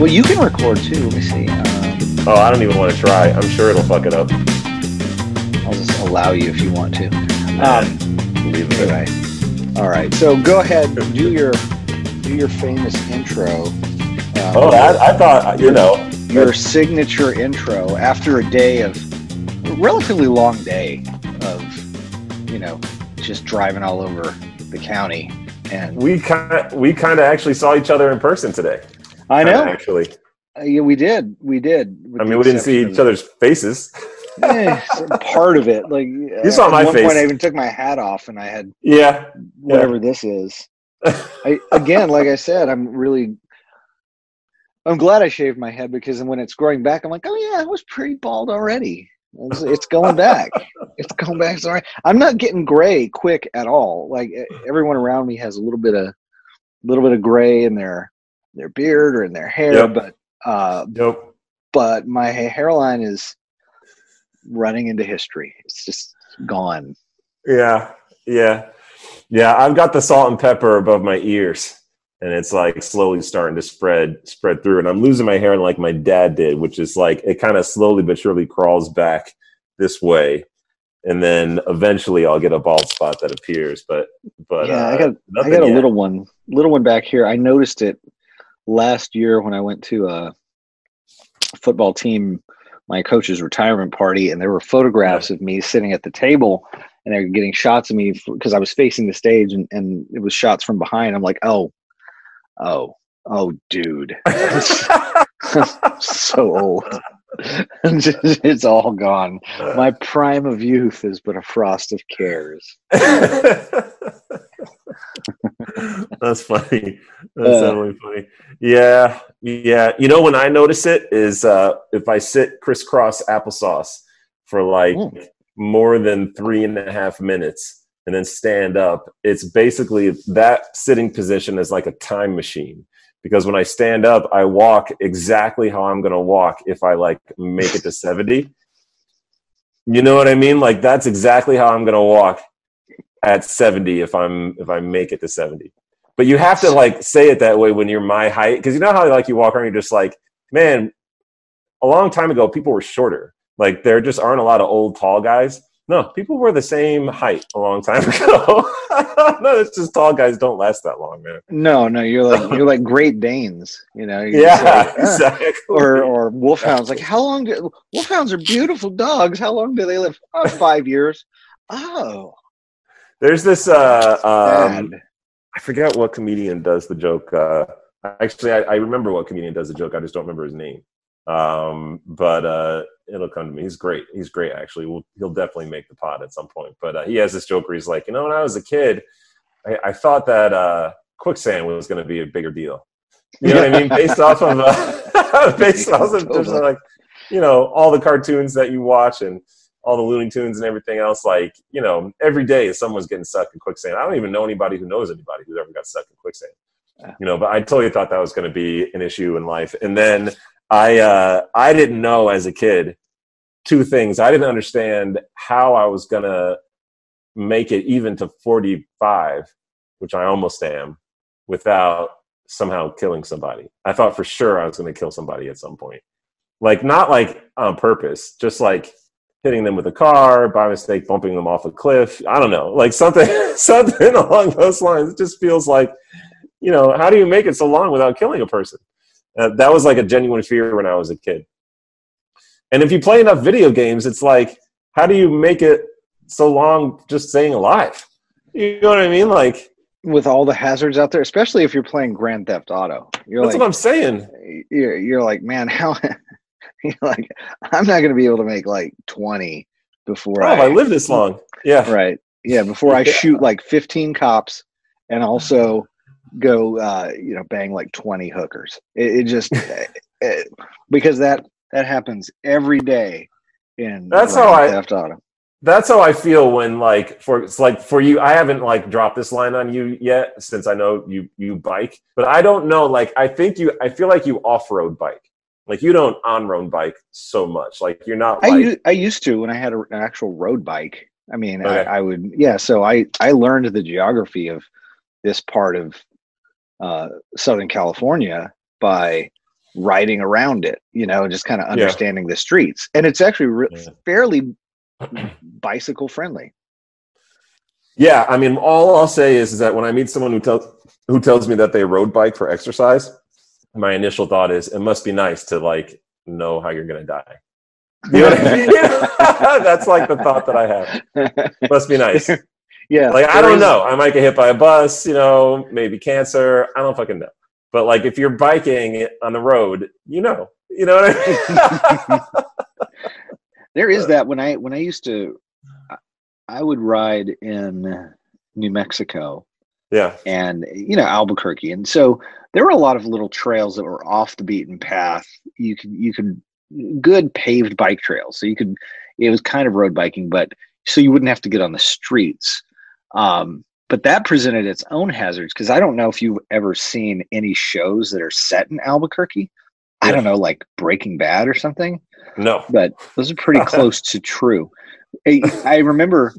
Well, you can record too. Let me see. Um, Oh, I don't even want to try. I'm sure it'll fuck it up. I'll just allow you if you want to. Um, Leave it. anyway, all right. So go ahead, do your do your famous intro. Um, Oh, I, I thought you know. your signature intro after a day of a relatively long day of you know just driving all over the county and We kind we kind of actually saw each other in person today. I know actually. Uh, yeah we did we did I mean, we didn't see each other's faces. eh, part of it like you saw my face. point i even took my hat off and i had Yeah. whatever this is I, again like i said i'm really i'm glad i shaved my head because when it's growing back i'm like oh yeah i was pretty bald already it's, it's going back it's going back sorry i'm not getting gray quick at all like everyone around me has a little bit of a little bit of gray in their their beard or in their hair Yep. but uh Nope. but my hairline is running into history it's just gone Yeah. Yeah. Yeah. I've got the salt and pepper above my ears. And it's like slowly starting to spread spread through. And I'm losing my hair like my dad did, which is like it kind of slowly but surely crawls back this way. And then eventually I'll get a bald spot that appears. But but yeah, uh, I got I got a yet. little one, little one back here. I noticed it last year when I went to a football team, my coach's retirement party, and there were photographs of me sitting at the table, and they were getting shots of me because I was facing the stage, and and it was shots from behind. I'm like, oh, oh, oh, dude, so old. it's all gone. My prime of youth is but a frost of cares. That's funny. That's Uh, definitely funny. Yeah, yeah. You know when I notice it is uh, if I sit crisscross applesauce for like Mm. more than three and a half minutes and then stand up. It's basically that sitting position is like a time machine because when I stand up, I walk exactly how I'm going to walk if I like make it to 70. You know what I mean? Like that's exactly how I'm going to walk at 70 if I'm if I make it to 70. But you have to like say it that way when you're my height because you know how like you walk around you're just like, man, a long time ago people were shorter. Like there just aren't a lot of old tall guys. No, people were the same height a long time ago. no, it's just tall guys don't last that long, man. No, no, you're like you're like Great Danes, you know. Yeah, like, "Ah." exactly. Or or wolfhounds. Like how long do wolfhounds are beautiful dogs? How long do they live? Oh, five years. Oh, There's this uh um. I forget what comedian does the joke. Uh, actually, I, I remember what comedian does the joke. I just don't remember his name. Um, but uh, it'll come to me. He's great. He's great. Actually, we'll, he'll definitely make the pod at some point. But uh, he has this joke where he's like, you know, when I was a kid, I, I thought that uh, quicksand was going to be a bigger deal. You know what I mean? Based off of uh, based off of just like you know all the cartoons that you watch and all the Looney Tunes and everything else. Like you know, every day someone's getting stuck in quicksand. I don't even know anybody who knows anybody who's ever got stuck in quicksand. You know, but I totally thought that was going to be an issue in life. And then I uh, I didn't know as a kid two things. I didn't understand how I was to make it even to 45, which I almost am, without somehow killing somebody. I thought for sure I was to kill somebody at some point. Like not like on purpose, just like hitting them with a car by mistake, bumping them off a cliff. I don't know, like something something along those lines. It just feels like, you know, how do you make it so long without killing a person? Uh, that was like a genuine fear when I was a kid. And if you play enough video games, it's like, how do you make it so long just staying alive? You know what I mean? Like With all the hazards out there, especially if you're playing Grand Theft Auto, you're that's like what I'm saying. you're, you're like, man, how? you're like, I'm not going to be able to make like 20 before Oh, I, I live this long. Yeah. right. Yeah, before I Yeah. shoot like 15 cops and also go, uh, you know, bang like 20 hookers. It, it just it, because that that happens every day in That's how I- Theft Auto. That's how I feel when like for it's like for you I haven't like dropped this line on you yet since I know you you bike but I don't know like I think you I feel like you off-road bike like you don't on-road bike so much like you're not I like u- I used to when I had a, an actual road bike. I mean, Okay. I, I would yeah. So I I learned the geography of this part of uh, Southern California by riding around it, you know, just kind of Yeah. understanding the streets. And it's actually re- Yeah. fairly bicycle friendly. Yeah, I mean, all I'll say is, is that when I meet someone who tells who tells me that they road bike for exercise, my initial thought is it must be nice to like know how you're gonna die. You know what I mean? That's like the thought that I have. Must be nice. Yeah. Like I don't is- know. I might get hit by a bus, you know, maybe cancer. I don't fucking know. But like if you're biking on the road, you know. You know what I mean? There is uh, that when I when I used to I- I would ride in New Mexico yeah. and you know Albuquerque and so there were a lot of little trails that were off the beaten path you could you could good paved bike trails so you could it was kind of road biking but so you wouldn't have to get on the streets um but that presented its own hazards because I don't know if you've ever seen any shows that are set in Albuquerque I don't know like Breaking Bad or something No. but those are pretty close to true. I, I remember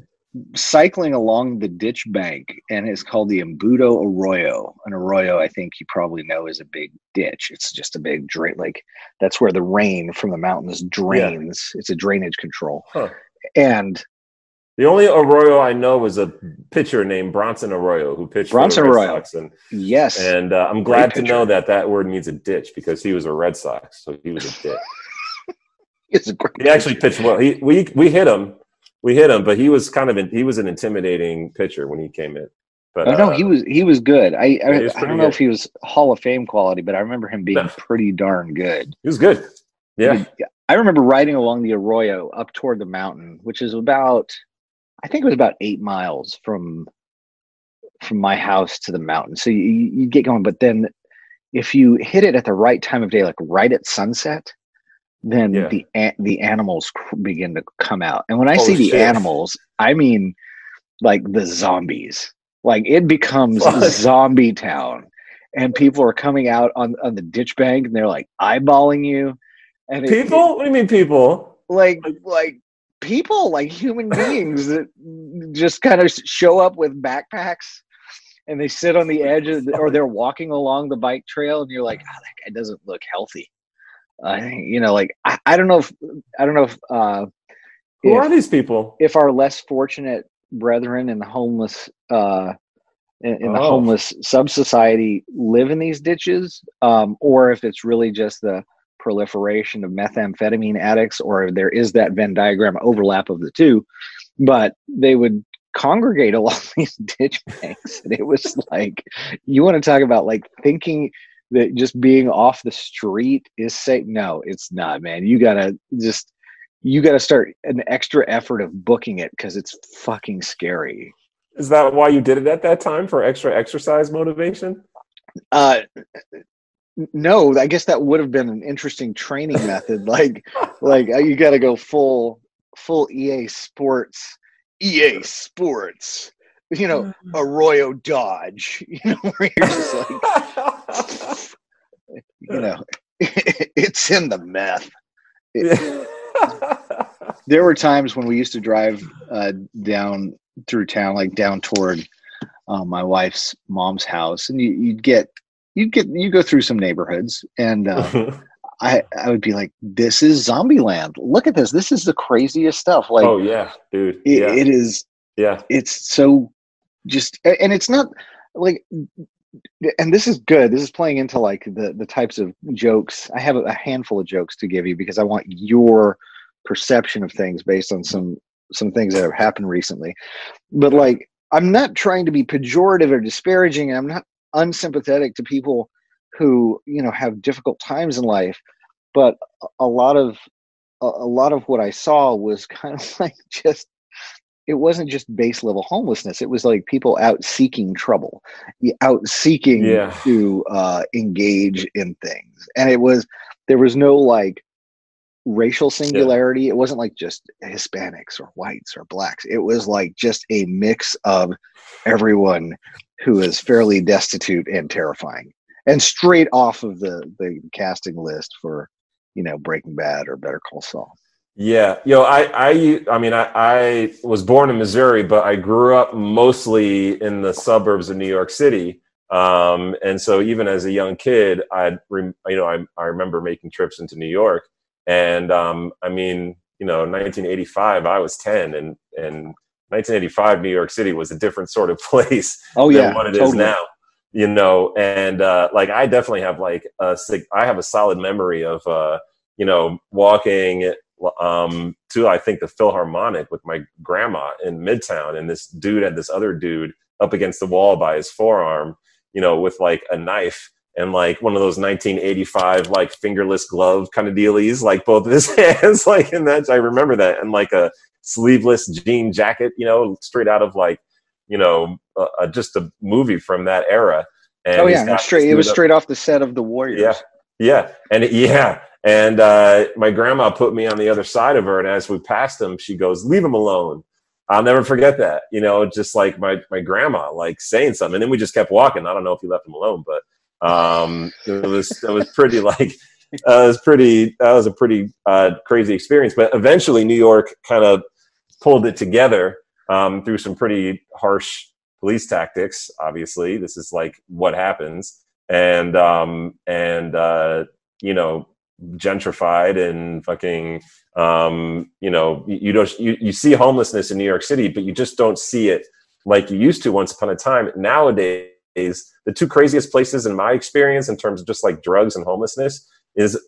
cycling along the ditch bank, and it's called the Embudo Arroyo. An arroyo, I think you probably know, is a big ditch. It's just a big drain, like that's where the rain from the mountains drains. It's a drainage control, Huh. and The only Arroyo I know was a pitcher named Bronson Arroyo who pitched Bronson for the Red Arroyo. Sox. And, yes, and uh, I'm glad to know that that word means a ditch because he was a Red Sox, so he was a ditch. it's a great. he actually pitcher. pitched well. He we we hit him, we hit him, but he was kind of an, he was an intimidating pitcher when he came in. But Oh, no, uh, he was he was good. I I, was I don't know good. if he was Hall of Fame quality, but I remember him being No. pretty darn good. he was good. Yeah, I remember riding along the arroyo up toward the mountain, which is about, I think it was about eight miles from from my house to the mountain. So you, you get going, but then if you hit it at the right time of day, like right at sunset, then Yeah. the a- the animals begin to come out. And when I Oh, say the animals, I mean like the zombies. Like it becomes Fuck. zombie town, and people are coming out on on the ditch bank, and they're like eyeballing you. And it- people. What do you mean people? like like people like human beings that just kind of show up with backpacks and they sit on the edge of the, or they're walking along the bike trail and you're like oh, that guy doesn't look healthy i think you know like I, I don't know if i don't know if uh Who if, are these people? if our less fortunate brethren in the homeless uh in, in the Oh. homeless sub society live in these ditches um or if it's really just the proliferation of methamphetamine addicts or there is that venn diagram overlap of the two but they would congregate along these ditch banks and it was like you want to talk about like thinking that just being off the street is safe no it's not man you gotta just you gotta start an extra effort of booking it because it's fucking scary Is that why you did it at that time for extra exercise motivation? uh no i guess that would have been an interesting training method. Like like uh, you gotta go full full ea sports ea sports you know arroyo dodge you know where you're just like you know it's in the meth there were times when we used to drive uh, down through town, like down toward uh, my wife's mom's house, and you, you'd get you'd get you go through some neighborhoods, and uh, I I would be like, "This is zombie land. Look at this. This is the craziest stuff. Like oh yeah, dude. it, yeah, it is. yeah. It's so just, and it's not like." And this is good. This is playing into like the the types of jokes. I have a, handful of jokes to give you because I want your perception of things based on some some things that have happened recently but like i'm not trying to be pejorative or disparaging i'm not unsympathetic to people who you know have difficult times in life but a- lot of a, lot of what i saw was kind of like just it wasn't just base level homelessness it was like people out seeking trouble out seeking Yeah. to uh engage in things and it was there was no like racial singularity. It wasn't like just Hispanics or whites or blacks. It was like just a mix of everyone who is fairly destitute and terrifying. And straight off of the the casting list for, you know, Breaking Bad or Better Call Saul. Yeah, yo, I, I, I mean, I, I was born in Missouri, but I grew up mostly in the suburbs of New York City. Um, and so even as a young kid, I, you know, I, I remember making trips into New York, and um, I mean, you know, 1985, I was 10, and and 1985 New York City was a different sort of place oh, than yeah, what it is totally. now. You know, and uh, like I definitely have like a I have a solid memory of uh, you know walking um, to I think the Philharmonic with my grandma in Midtown, and this dude had this other dude up against the wall by his forearm, you know, with like a knife and like one of those 1985 like fingerless glove kind of dealies, like both of his hands, like in that I remember that, and like a sleeveless jean jacket, you know, straight out of like you know uh, uh just a movie from that era. And oh yeah, straight. It was up. straight off the set of The Warriors. Yeah, yeah, and it, yeah, and uh, my grandma put me on the other side of her, and as we passed him, she goes, "Leave him alone." I'll never forget that. You know, just like my my grandma, like saying something, and then we just kept walking. I don't know if he left him alone, but um, it was it was pretty like uh, was pretty that was a pretty uh, crazy experience. But eventually, New York kind of pulled it together um, through some pretty harsh police tactics. Obviously, this is like what happens, and um, and uh, you know gentrified and fucking um, you know you, you don't you, you see homelessness in new york city but you just don't see it like you used to once upon a time nowadays the two craziest places in my experience in terms of just like drugs and homelessness is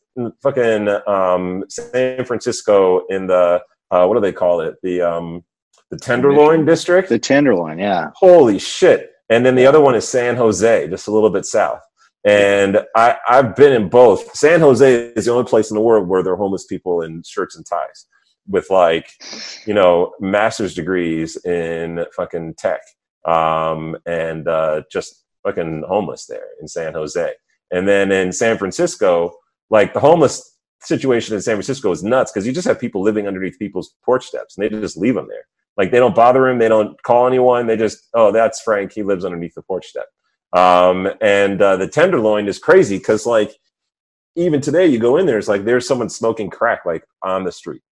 fucking um, san francisco in the uh, what do they call it? The um, the tenderloin district? The tenderloin yeah. Holy shit. And then the other one is san jose just a little bit south. And I, I've been in both. San Jose is the only place in the world where there are homeless people in shirts and ties with like, you know, master's degrees in fucking tech um, and uh, just fucking homeless there in San Jose. And then in San Francisco, like the homeless situation in San Francisco is nuts because you just have people living underneath people's porch steps and they just leave them there. Like they don't bother him, they don't call anyone, they just, oh, that's Frank, he lives underneath the porch step. Um, and uh, the tenderloin is crazy because like even today you go in there, it's like there's someone smoking crack like on the street.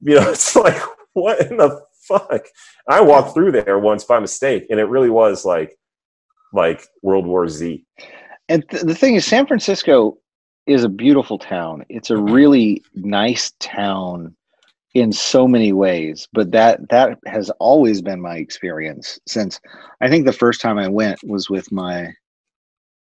You know, it's like what in the fuck? I walked through there once by mistake, and it really was like like World War Z. And th- the thing is, San Francisco is a beautiful town. It's a really nice town in so many ways but that that has always been my experience since i think the first time i went was with my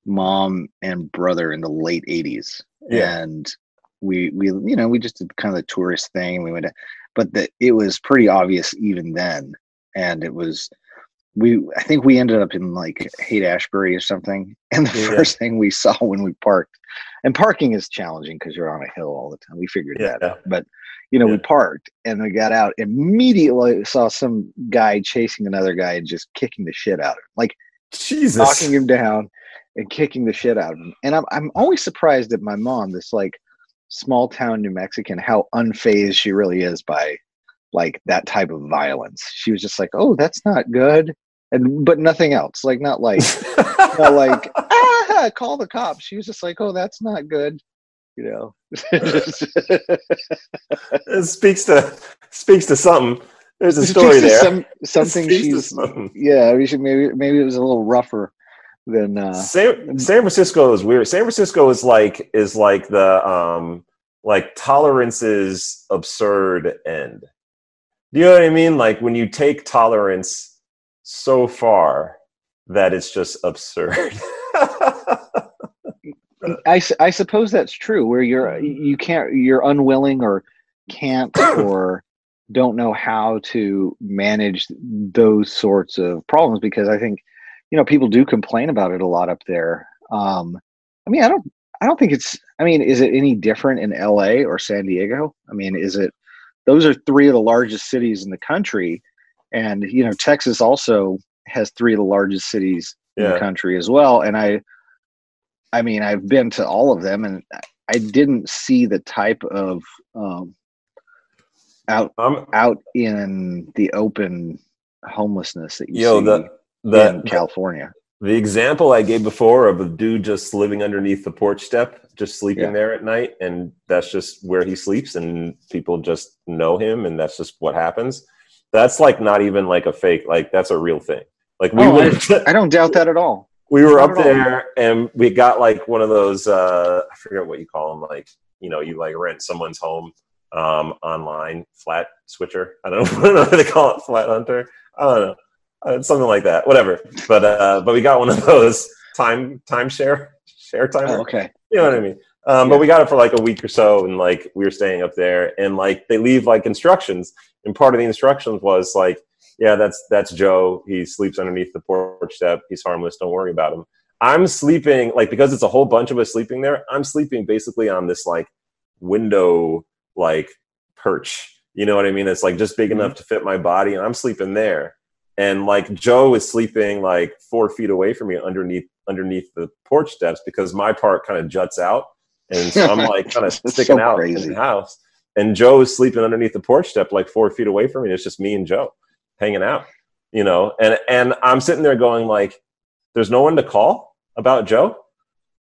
mom and brother in the late 80s yeah. and we we you know we just did kind of the tourist thing we went to, but the, it was pretty obvious even then and it was we i think we ended up in like haight ashbury or something and the yeah. first thing we saw when we parked and parking is challenging because you're on a hill all the time we figured yeah. that out but you know, yeah. we parked and we got out. Immediately saw some guy chasing another guy and just kicking the shit out of him, like Jesus, knocking him down and kicking the shit out of him. And I'm I'm always surprised at my mom, this like small town New Mexican, how unfazed she really is by like that type of violence. She was just like, "Oh, that's not good," and but nothing else. Like not like not like ah, call the cops. She was just like, "Oh, that's not good." you know it speaks to speaks to something there's a story there some, something she's yeah we should maybe maybe it was a little rougher than uh san, san francisco is weird san francisco is like is like the um like tolerance's absurd end do you know what i mean like when you take tolerance so far that it's just absurd I, I suppose that's true where you're you can't you're unwilling or can't or don't know how to manage those sorts of problems because I think you know people do complain about it a lot up there. Um, I mean, I don't I don't think it's I mean, is it any different in LA or San Diego? I mean, is it those are three of the largest cities in the country and you know, Texas also has three of the largest cities in the country as well and I I mean, I've been to all of them, and I didn't see the type of um, out um, out in the open homelessness that you yo, see the, the, in California. The example I gave before of a dude just living underneath the porch step, just sleeping yeah. there at night, and that's just where he sleeps, and people just know him, and that's just what happens. That's like not even like a fake, like that's a real thing. Like we oh, I, I don't doubt that at all. We were Not up there and we got like one of those uh i forget what you call them like you know you like rent someone's home um online flat switcher. I don't know, I don't know what they call it flat hunter. I don't know. Uh, something like that whatever. But uh but we got one of those time timeshare share timer. Oh, okay. you know what I mean? Um. But we got it for like a week or so, and like we were staying up there, and like they leave like instructions, and part of the instructions was like, "Yeah, that's that's Joe. He sleeps underneath the porch step. He's harmless. Don't worry about him." I'm sleeping like because it's a whole bunch of us sleeping there. I'm sleeping basically on this like window like perch. You know what I mean? It's like just big Mhm. enough to fit my body, and I'm sleeping there. And like Joe is sleeping like four feet away from me underneath underneath the porch steps because my part kind of juts out, and so I'm like kind of sticking so out in the house. And Joe is sleeping underneath the porch step like four feet away from me. It's just me and Joe hanging out, you know. And and I'm sitting there going like, "There's no one to call about Joe."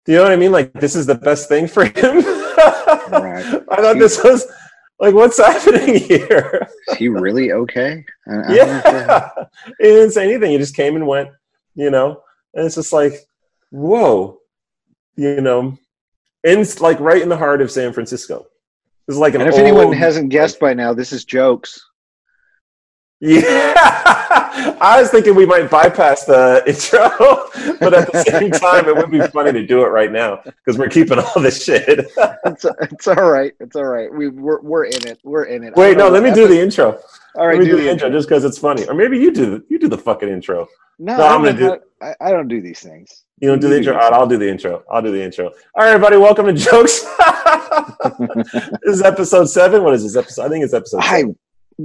Do you know what I mean? Like this is the best thing for him. Right. I thought this was like, what's happening here? Is he really okay? I- I don't know if that- yeah, he didn't say anything. He just came and went, you know. And it's just like, whoa, you know, in like right in the heart of San Francisco. This is like an And if anyone hasn't guessed by now, this is jokes. Yeah, I was thinking we might bypass the intro, but at the same time, it would be funny to do it right now because we're keeping all this shit. It's, it's all right. It's all right. We we're, we're in it. We're in it. Wait, no, let me do the intro. All right, me do the intro just because it's funny, or maybe you do. You do the fucking intro. No, No, I'm gonna do. I, I don't do these things. You don't do You the intro. the All right, I'll do the intro. I'll do the intro. All right, everybody, welcome to Jokes. this is episode seven. What is this episode? I think it's episode. I Seven.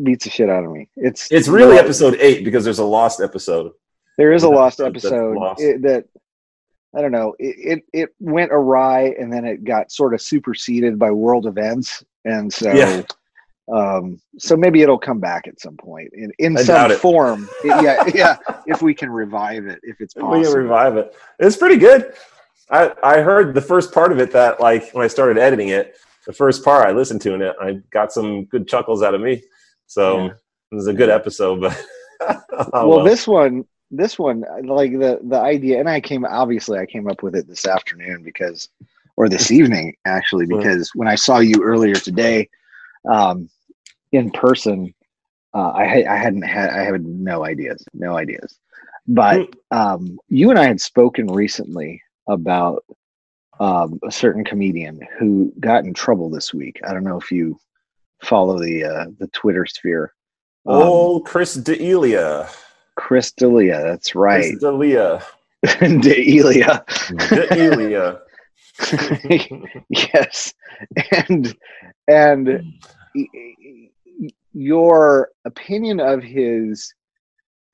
beats the shit out of me. It's It's really episode eight because there's a lost episode. There is a lost episode episode lost. it- that I don't know. It, it it went awry, and then it got sort of superseded by world events, and so Yeah. Um, so maybe it'll come back at some point in in I some form. It- yeah, yeah. If we can revive it, if it's possible. If We can revive it. It's pretty good. I I heard the first part of it that like when I started editing it, the first part I listened to in it, I got some good chuckles out of me. So Yeah. it was a good episode. But oh, well, this one, this one, like the the idea, and I came obviously I came up with it this afternoon because, or this evening actually, because when I saw you earlier today, um, in person, uh, I I hadn't had I had no ideas, no ideas, but um, you and I had spoken recently about um, a certain comedian who got in trouble this week. I don't know if you follow the uh, the Twitter sphere. Um, oh, Chris D'Elia. Chris D'Elia, that's right. Chris D'Elia. D'Elia. D'Elia. yes. And and y- your opinion of his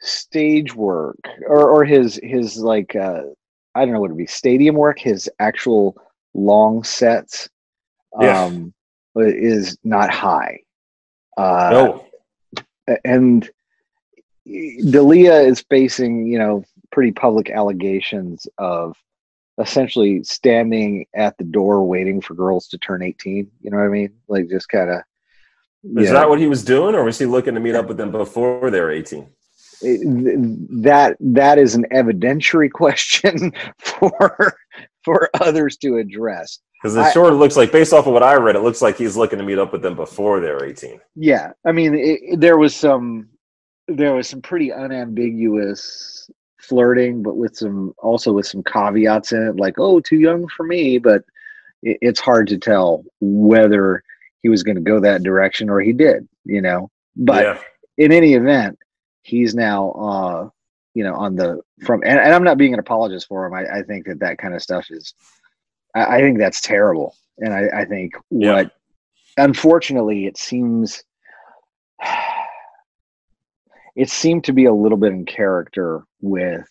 stage work or or his his like uh I don't know what it would be stadium work, his actual long sets Yeah. um is not high. Uh no. and D'Elia is facing, you know, pretty public allegations of essentially standing at the door waiting for girls to turn 18. You know what I mean? Like just kind of. Is that what he was doing, or was he looking to meet up with them before they were 18? that that is an evidentiary question for for others to address. Because it sure looks like, based off of what I read, it looks like he's looking to meet up with them before they're 18. Yeah, I mean, it- there was some there was some pretty unambiguous flirting, but with some also with some caveats in it, like "oh, too young for me." But it, it's hard to tell whether he was going to go that direction or he did, you know. But yeah. in any event, he's now, uh, you know, on the from, and, and I'm not being an apologist for him. I, I think that that kind of stuff is, I, I think that's terrible, and I, I think Yeah. what, unfortunately, it seems, it seemed to be a little bit in character with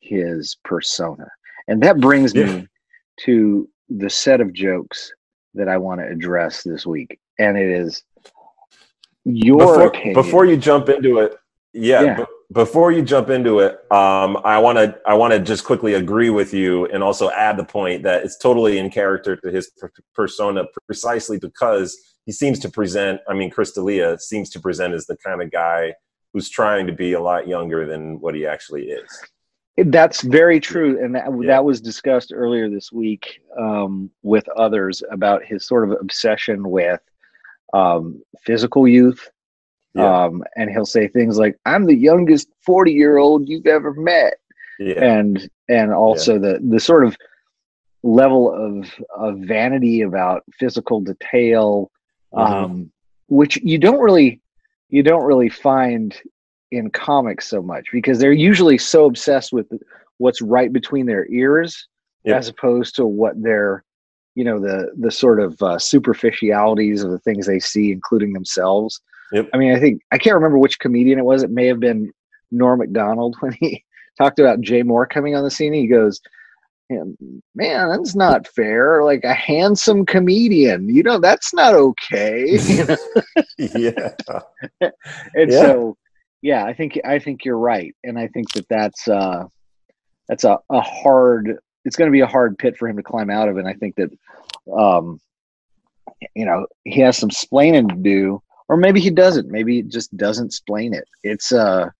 his persona, and that brings Yeah. me to the set of jokes that I want to address this week, and it is your Before, opinion. before you jump into it, yeah, Yeah. b- before you jump into it, um, I want to I want to just quickly agree with you and also add the point that it's totally in character to his per- persona precisely because he seems to present. I mean, Chris D'Elia seems to present as the kind of guy who's trying to be a lot younger than what he actually is. That's very true, and that Yeah. that was discussed earlier this week um, with others about his sort of obsession with um, physical youth. Yeah. Um, and he'll say things like, "I'm the youngest forty year old you've ever met," yeah. and and also the the sort of level of of vanity about physical detail, Mhm. um, which you don't really you don't really find in comics so much because they're usually so obsessed with what's right between their ears Yep. as opposed to what they're you know the the sort of uh, superficialities of the things they see including themselves Yep. i mean i think i can't remember which comedian it was it may have been norm macdonald when he talked about jay mohr coming on the scene he goes "Yeah, man that's not fair. Like a handsome comedian you know that's not okay. You know? yeah. and Yeah. so yeah i think i think you're right. And i think that that's uh that's a, a hard it's going to be a hard pit for him to climb out of. And i think that um you know he has some splaining to do or maybe he doesn't. Maybe he just doesn't splain it. It's uh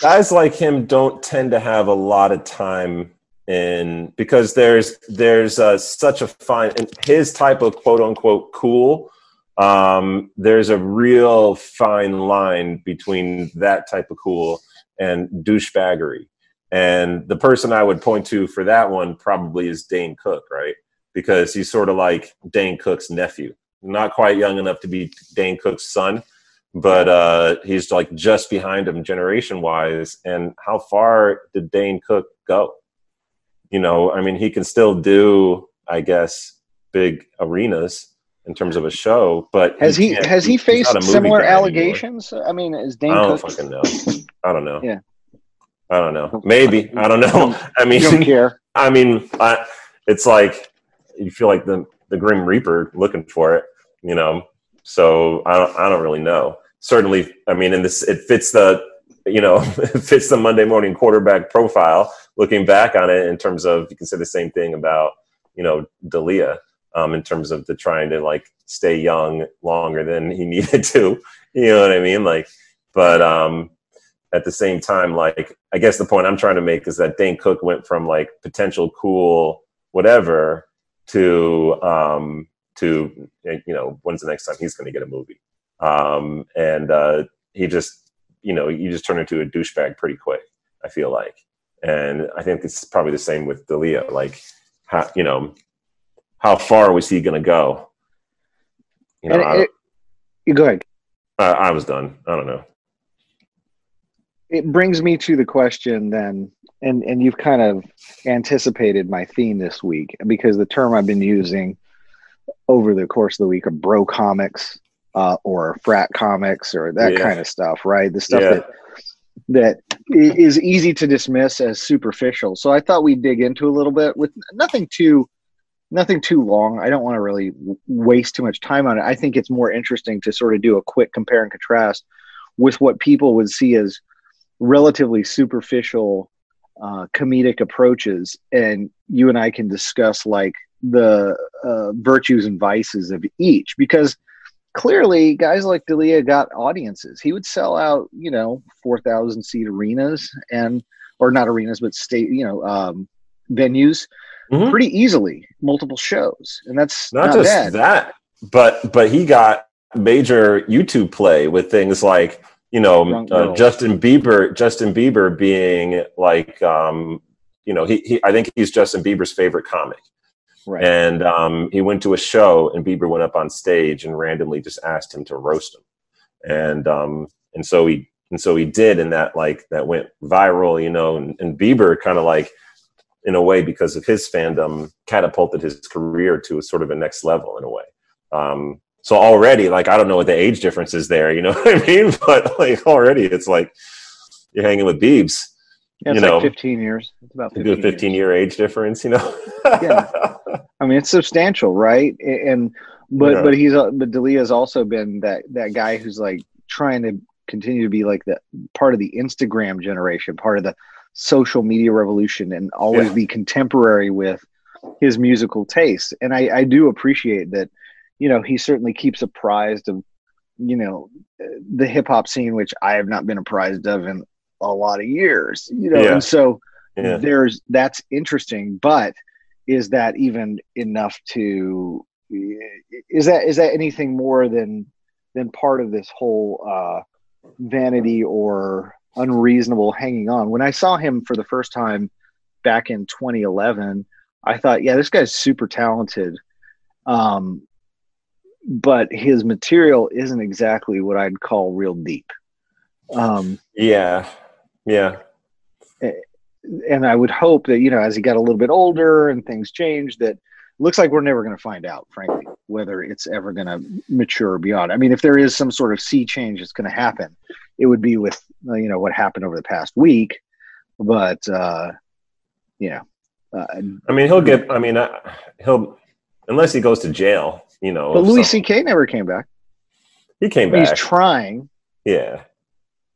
guys like him don't tend to have a lot of time in because there's there's uh, such a fine in his type of quote unquote cool um there's a real fine line between that type of cool and douchebaggery and the person i would point to for that one probably is dane cook right because he's sort of like dane cook's nephew not quite young enough to be dane cook's son but uh, he's like just behind him generation wise. And how far did Dane Cook go? You know, I mean, he can still do, I guess, big arenas in terms of a show, but has he can't- has he faced not a movie similar guy anymore. allegations i mean is dane I don't cook fucking know. I don't know. Yeah. I don't know. Maybe I don't know. I you don't mean, care I mean, I, it's like you feel like the the Grim Reaper looking for it, you know. So I don't I don't really know. Certainly, I mean, in this it fits the you know it fits the Monday morning quarterback profile. Looking back on it, in terms of you can say the same thing about you know D'Elia, um, in terms of the trying to like stay young longer than he needed to. You know what I mean? Like, but um, at the same time, like I guess the point I'm trying to make is that Dane Cook went from like potential cool whatever to um to you know when's the next time he's going to get a movie um and uh he just you know you just turn into a douchebag pretty quick i feel like. And i think it's probably the same with d'elia like how you know how far was he going to go? You know it, you go ahead. I, I was done. I don't know. It brings me to the question then and and you've kind of anticipated my theme this week because the term i've been using over the course of the week are bro comics uh, or frat comics or that Yeah. kind of stuff right? The stuff Yeah. that that is easy to dismiss as superficial. So i thought we'd dig into a little bit with nothing too nothing too long. I don't want to really waste too much time on it. I think it's more interesting to sort of do a quick compare and contrast with what people would see as relatively superficial uh, comedic approaches, and you and I can discuss like the uh, virtues and vices of each because clearly guys like D'Elia got audiences. He would sell out, you know, four thousand seat arenas and or not arenas, but state, you know, um, venues Mhm. pretty easily, multiple shows, and that's not, not, just bad. that but but he got major youtube play with things like you know uh, justin bieber justin bieber being like um you know he, he i think he's justin bieber's favorite comic right? and um he went to a show and bieber went up on stage and randomly just asked him to roast him. And um and so he and so he did and that like that went viral you know and, and bieber kind of like in a way because of his fandom catapulted his career to a sort of a next level in a way. Um so already like i don't know what the age difference is there you know what i mean? But like already it's like you're hanging with beebs Yeah, it's you know, 15 years. It's about you 15, do a 15 years. year age difference you know Yeah. I mean, it's substantial, right? And but Yeah. but he's uh, but D'Elia has also been that that guy who's like trying to continue to be like the part of the Instagram generation, part of the social media revolution, and always Yeah. be contemporary with his musical taste. And I I do appreciate that. You know, he certainly keeps apprised of you know the hip hop scene, which I have not been apprised of in a lot of years. You know, Yeah. and so Yeah. there's that's interesting, but is that even enough to is that is that anything more than than part of this whole uh, vanity or unreasonable hanging on? When I saw him for the first time back in 2011, I thought, yeah, this guy's super talented. Um, but his material isn't exactly what I'd call real deep. Um, Yeah. Yeah. and I would hope that you know, as he got a little bit older and things changed, that looks like we're never going to find out, frankly, whether it's ever going to mature beyond. I mean, if there is some sort of sea change that's going to happen, it would be with uh, you know what happened over the past week. But uh, you know, uh, I mean, he'll get. I mean, uh, he'll unless he goes to jail. You know. but Louis some- C.K. never came back. he came back. he's trying. yeah.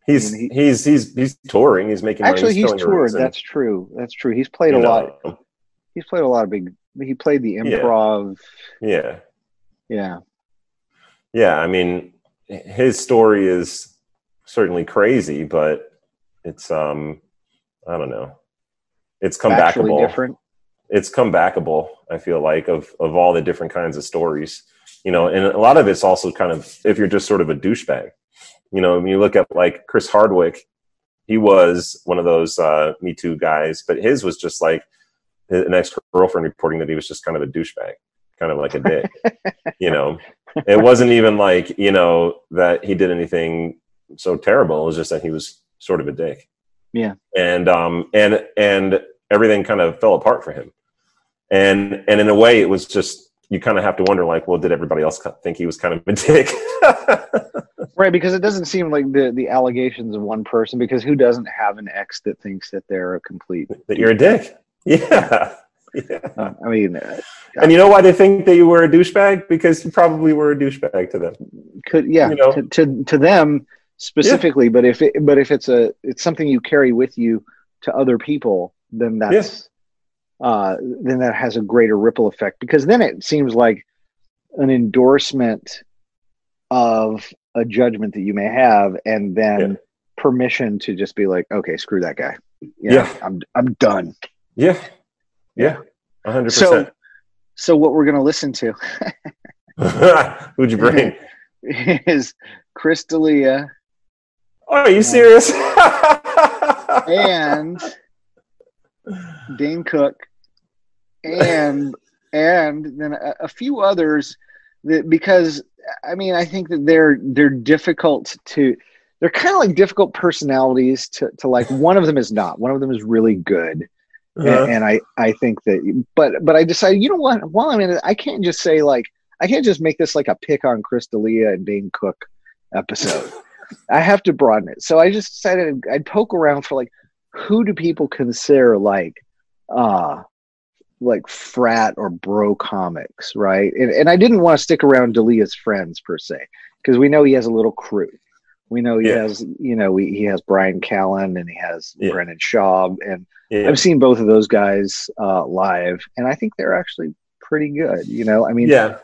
He's I mean, he's he's he's touring. He's making money. Actually, he's filling toured. That's true. That's true. He's played a lot. He's played a lot of big. He played the improv. Yeah. Yeah. Yeah. I mean, his story is certainly crazy, but it's um, I don't know. It's come Actually backable. different. it's come backable i feel like of of all the different kinds of stories you know and a lot of it's also kind of if you're just sort of a douchebag you know when you look at like chris hardwick he was one of those uh me too guys but his was just like an ex-girlfriend reporting that he was just kind of a douchebag kind of like a dick you know? It wasn't even like you know that he did anything so terrible it was just that he was sort of a dick. Yeah. and um and and everything kind of fell apart for him. And and in a way it was just you kind of have to wonder like well did everybody else think he was kind of a dick Right, because it doesn't seem like the the allegations of one person. Because who doesn't have an ex that thinks that they're a complete? that you're a dick yeah yeah Uh, I mean, uh, and you know why they think that you were a douchebag because you probably were a douchebag to them could yeah You know. to, to to them specifically. But if it, but if it's a it's something you carry with you to other people, then that's uh, then that has a greater ripple effect. Because then it seems like an endorsement of a judgment that you may have, and then Yeah. permission to just be like, okay, screw that guy. You know, Yeah. I'm I'm done. yeah yeah 100% So, so what we're going to listen to who'd you bring is Chris D'Elia oh are you serious and Dane Cook and and then a, a few others that because I mean I think that they're they're difficult to they're kind of like difficult personalities to, to like. One of them is not. One of them is really good. Uh-huh. and, and I I think that but but I decided you know what? While I'm in it I can't just say like I can't just make this like a pick on Chris D'Elia and Dane Cook episode. I have to broaden it. So I just decided I'd poke around for like who do people consider like uh like frat or bro comics right and, and I didn't want to stick around D'Elia's friends per se because we know he has a little crew we know he Yeah. has you know we, he has Brian Callen and he has Yeah. Brendan Schaub and yeah. I've seen both of those guys uh, live, and I think they're actually pretty good. You know, I mean, yeah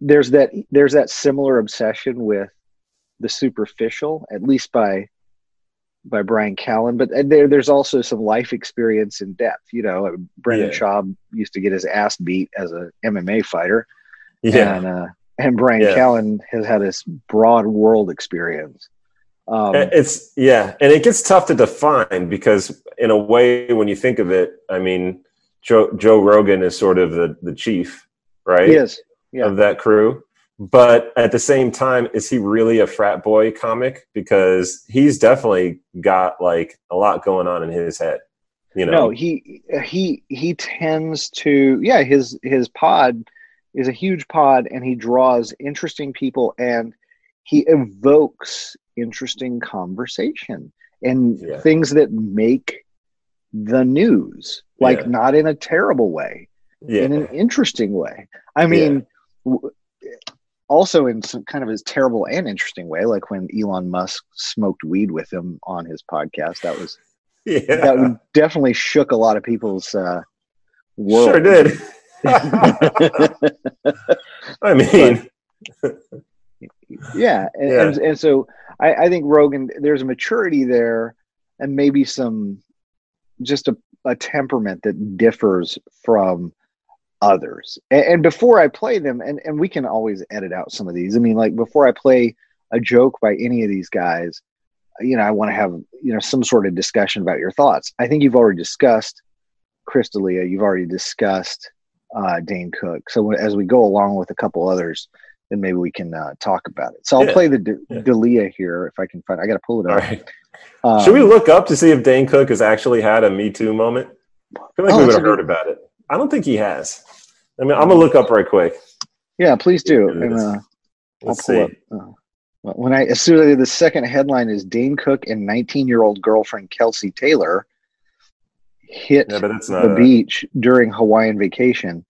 there's that there's that similar obsession with the superficial, at least by by Brian Callen, but there there's also some life experience in depth. You know, Brendan Yeah. Schaub used to get his ass beat as a MMA fighter, yeah and uh, and Brian Yeah. Callen has had this broad world experience. Um, it's yeah and it gets tough to define because in a way when you think of it i mean joe joe rogan is sort of the the chief right he is, yeah. of that crew but at the same time is he really a frat boy comic? Because he's definitely got like a lot going on in his head you know? No he he he tends to yeah his his pod is a huge pod and he draws interesting people and he evokes interesting conversation and Yeah. things that make the news like Yeah. not in a terrible way yeah. in an interesting way. I mean w- also in some kind of his terrible and interesting way like when elon musk smoked weed with him on his podcast that was yeah that definitely shook a lot of people's uh, world. sure did i mean yeah, and, Yeah. And, and so I, I think Rogan, there's a maturity there, and maybe some just a, a temperament that differs from others. And, and before I play them, and, and we can always edit out some of these. I mean, like before I play a joke by any of these guys, you know, I want to have, you know, some sort of discussion about your thoughts. I think you've already discussed Chris D'Elia, you've already discussed uh, Dane Cook. So as we go along with a couple others, then maybe we can uh, talk about it. So I'll Yeah. play the D- Yeah. D'Elia here if I can find. I got to pull it up. right. Um, Should we look up to see if Dane Cook has actually had a Me Too moment? I feel like Oh, we would have heard about it. I don't think he has. I mean, I'm gonna look up right quick. Yeah, please do. And uh, I'll Let's pull see. up. Uh, when I as soon as the second headline is Dane Cook and 19 year old girlfriend Kelsey Taylor hit Yeah, but that's not. the a- beach during Hawaiian vacation.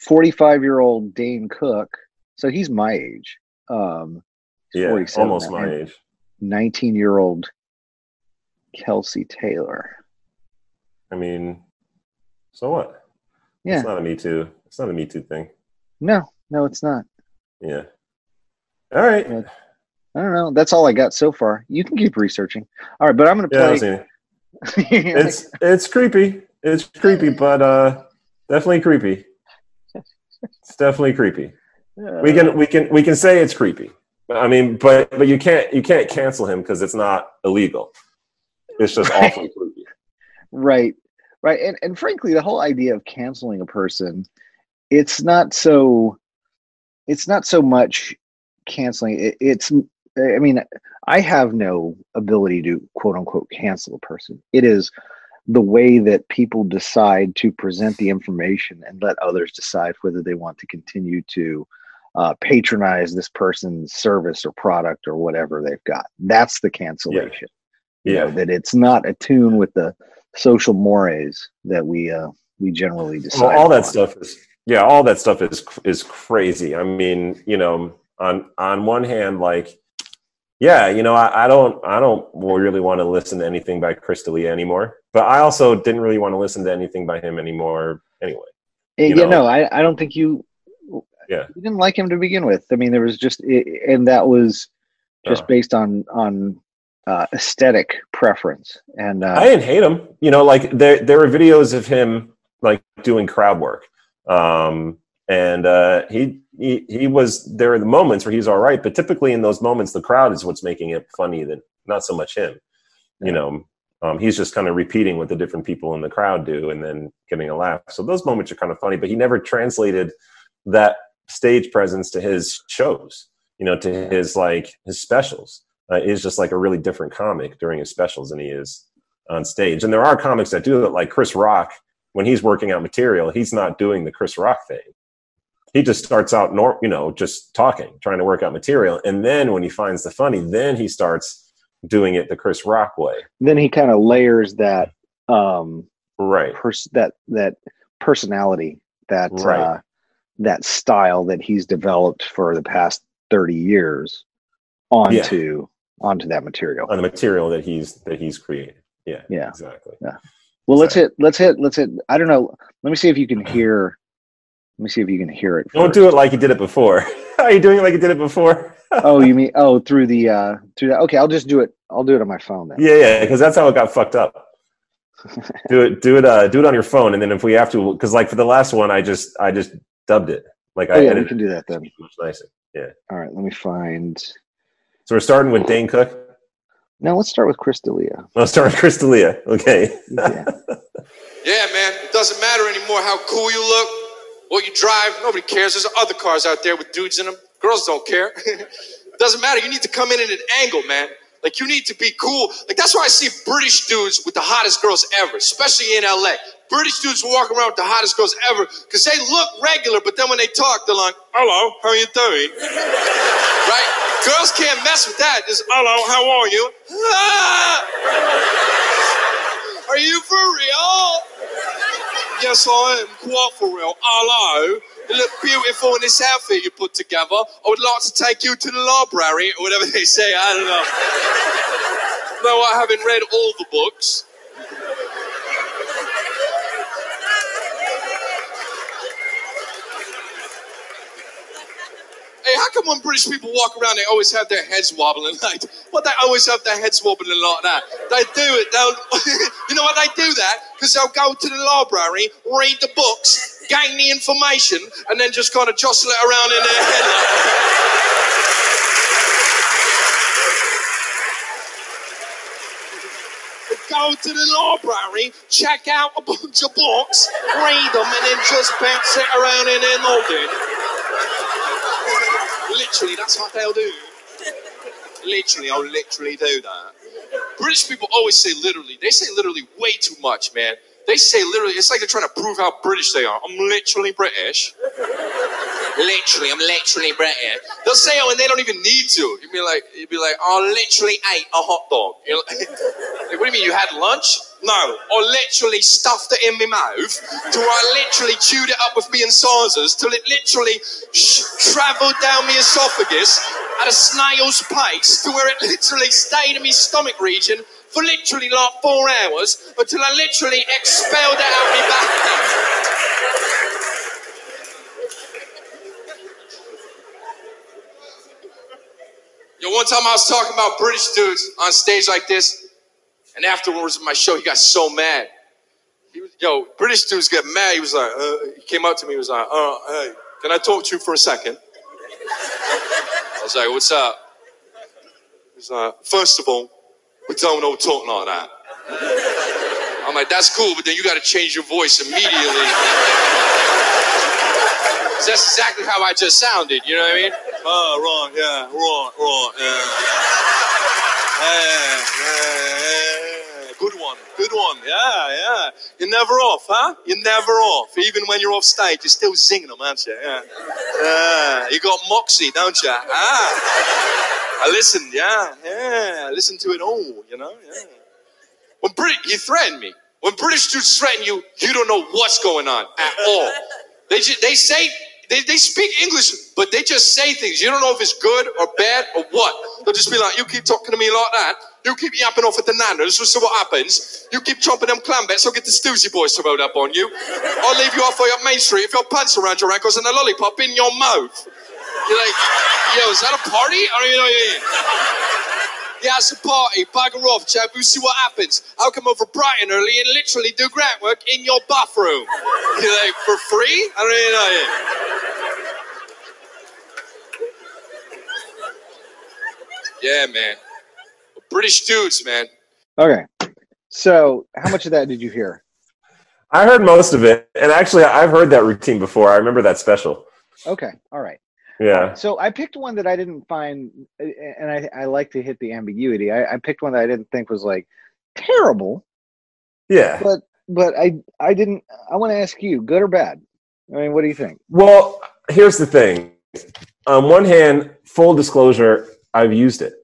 45 year old Dane Cook, so he's my age. Um, yeah, 47 almost my age. 19 year old Kelsey Taylor. I mean, so what? Yeah, It's not a Me Too. It's not a Me Too thing. no, no, it's not. Yeah. All right. Yeah. I don't know. That's all I got so far. You can keep researching. All right, but I'm gonna play. it's it's creepy. It's creepy, but uh, definitely creepy. It's definitely creepy. We can we can we can say it's creepy. I mean, but but you can't you can't cancel him because it's not illegal. It's just Right. awfully creepy. right right? And, and frankly the whole idea of canceling a person it's not so it's not so much canceling it, it's i mean i have no ability to quote unquote cancel a person. It is the way that people decide to present the information and let others decide whether they want to continue to uh, patronize this person's service or product or whatever they've got. That's the cancellation. You know, Yeah. that it's not attuned with the social mores that we uh we generally decide Well, all that upon. stuff is yeah, all that stuff is is crazy. I mean, you know, on on one hand, like, yeah, you know, I, I don't I don't really want to listen to anything by Chris D'Elia anymore, but I also didn't really want to listen to anything by him anymore anyway. Eh, you yeah, know. no, I, I don't think you. Yeah. you didn't like him to begin with. I mean, there was just, i- and that was just Uh. based on on uh, aesthetic preference. And uh, I didn't hate him. You know, like there there were videos of him like doing crowd work, um, and uh, he he he was there are the moments where he's all right, but typically in those moments, the crowd is what's making it funny, than not so much him. You know, um, he's just kind of repeating what the different people in the crowd do, and then getting a laugh. So those moments are kind of funny, but he never translated that stage presence to his shows. You know, to his like his specials. Uh, is just like a really different comic during his specials than he is on stage. And there are comics that do that, like Chris Rock. When he's working out material, he's not doing the Chris Rock thing. He just starts out, nor- you know, just talking, trying to work out material, and then when he finds the funny, then he starts doing it the Chris Rock way. then he kind of layers that um Right. pers- that that personality that Right. uh, that style that he's developed for the past 30 years onto onto that material On the material that he's that he's created. Yeah. Yeah. Exactly. Yeah. Well let's hit let's hit let's hit i don't know let me see if you can hear let me see if you can hear it Don't do it like you did it before. Are you doing it like you did it before? oh you mean oh through the uh through that okay i'll just do it i'll do it on my phone then Yeah, yeah, because that's how it got fucked up. do it, do it, uh, do it on your phone, and then if we have to, because like for the last one, I just, I just dubbed it. Like oh I yeah we can do that then much nicer. Yeah. All right let me find So we're starting with Dane Cook. now let's start with chris D'Elia. I'll start with Chris D'Elia. Okay. yeah Yeah, man. It doesn't matter anymore how cool you look, what you drive. Nobody cares. There's other cars out there with dudes in them. Girls don't care. doesn't matter. You need to come in at an angle, man. Like you need to be cool. Like that's why I see British dudes with the hottest girls ever, especially in LA. British dudes walk around with the hottest girls ever because they look regular, but then when they talk, they're like, "Hello, how are you doing?" right? Girls can't mess with that. Just, "Hello, how are you?" Ah! Are you for real? Yes, I am quite for real. Hello. You look beautiful in this outfit you put together. I would like to take you to the library, or whatever they say. I don't know. no, I haven't read all the books. Hey, how come when British people walk around, they always have their heads wobbling like? What they always have their heads wobbling like that? They do it. They'll, you know what they do that? Because they'll go to the library, read the books, gain the information, and then just kind of jostle it around in their head. Like go to the library, check out a bunch of books, read them, and then just bounce it around in their noggin. Literally, that's what they'll do. Literally, I'll literally do that. British people always say literally. They say literally way too much, man. They say literally, it's like they're trying to prove how British they are. I'm literally British. literally, I'm literally British. They'll say oh, and they don't even need to. You'd be like, you'd be like, oh, I literally ate a hot dog. Like, what do you mean, you had lunch? No, I literally stuffed it in my mouth till I literally chewed it up with me incisors till it literally sh- travelled down my esophagus at a snail's pace to where it literally stayed in my stomach region for literally like four hours until I literally expelled it out my back. Yo, one time I was talking about British dudes on stage like this, and afterwards my show, he got so mad. He was, yo, British dudes get mad. He was like, uh, he came up to me, he was like, uh, hey, can I talk to you for a second? I was like, what's up? He's like, first of all, we don't know talking like that. I'm like, that's cool, but then you got to change your voice immediately. that's exactly how I just sounded, you know what I mean? Oh, wrong, yeah, wrong, wrong, yeah. yeah, yeah, yeah. Good one, yeah, yeah. You're never off, huh? You're never off. Even when you're off stage, you're still singing them, aren't you? Yeah. yeah. You got moxie, don't you? Ah. I listened, yeah, yeah. I listened to it all, you know, yeah. When Brit, you threaten me. When British dudes threaten you, you don't know what's going on at all. They just, they say they, they speak English, but they just say things. You don't know if it's good or bad or what. They'll just be like, you keep talking to me like that. You keep yapping off at the nanas. We'll see what happens. You keep chomping them clam bits. I'll get the Stoozy boys to roll up on you. I'll leave you off halfway up Main Street if your pants are around your ankles and a lollipop in your mouth. You're like, yo, is that a party? I don't even know what you mean. Yeah, it's a party. Bugger off, chap. We'll see what happens. I'll come over bright and early and literally do grant work in your bathroom. You're like, for free? I don't even know you. Yeah, man. British dudes, man. Okay. So, how much of that did you hear? I heard most of it, and actually, I've heard that routine before. I remember that special. Okay. All right. Yeah. So I picked one that I didn't find, and I, I like to hit the ambiguity. I, I picked one that I didn't think was like terrible, Yeah. but but I I didn't. I want to ask you, good or bad? I mean, what do you think? Well, here's the thing. On one hand, full disclosure, I've used it.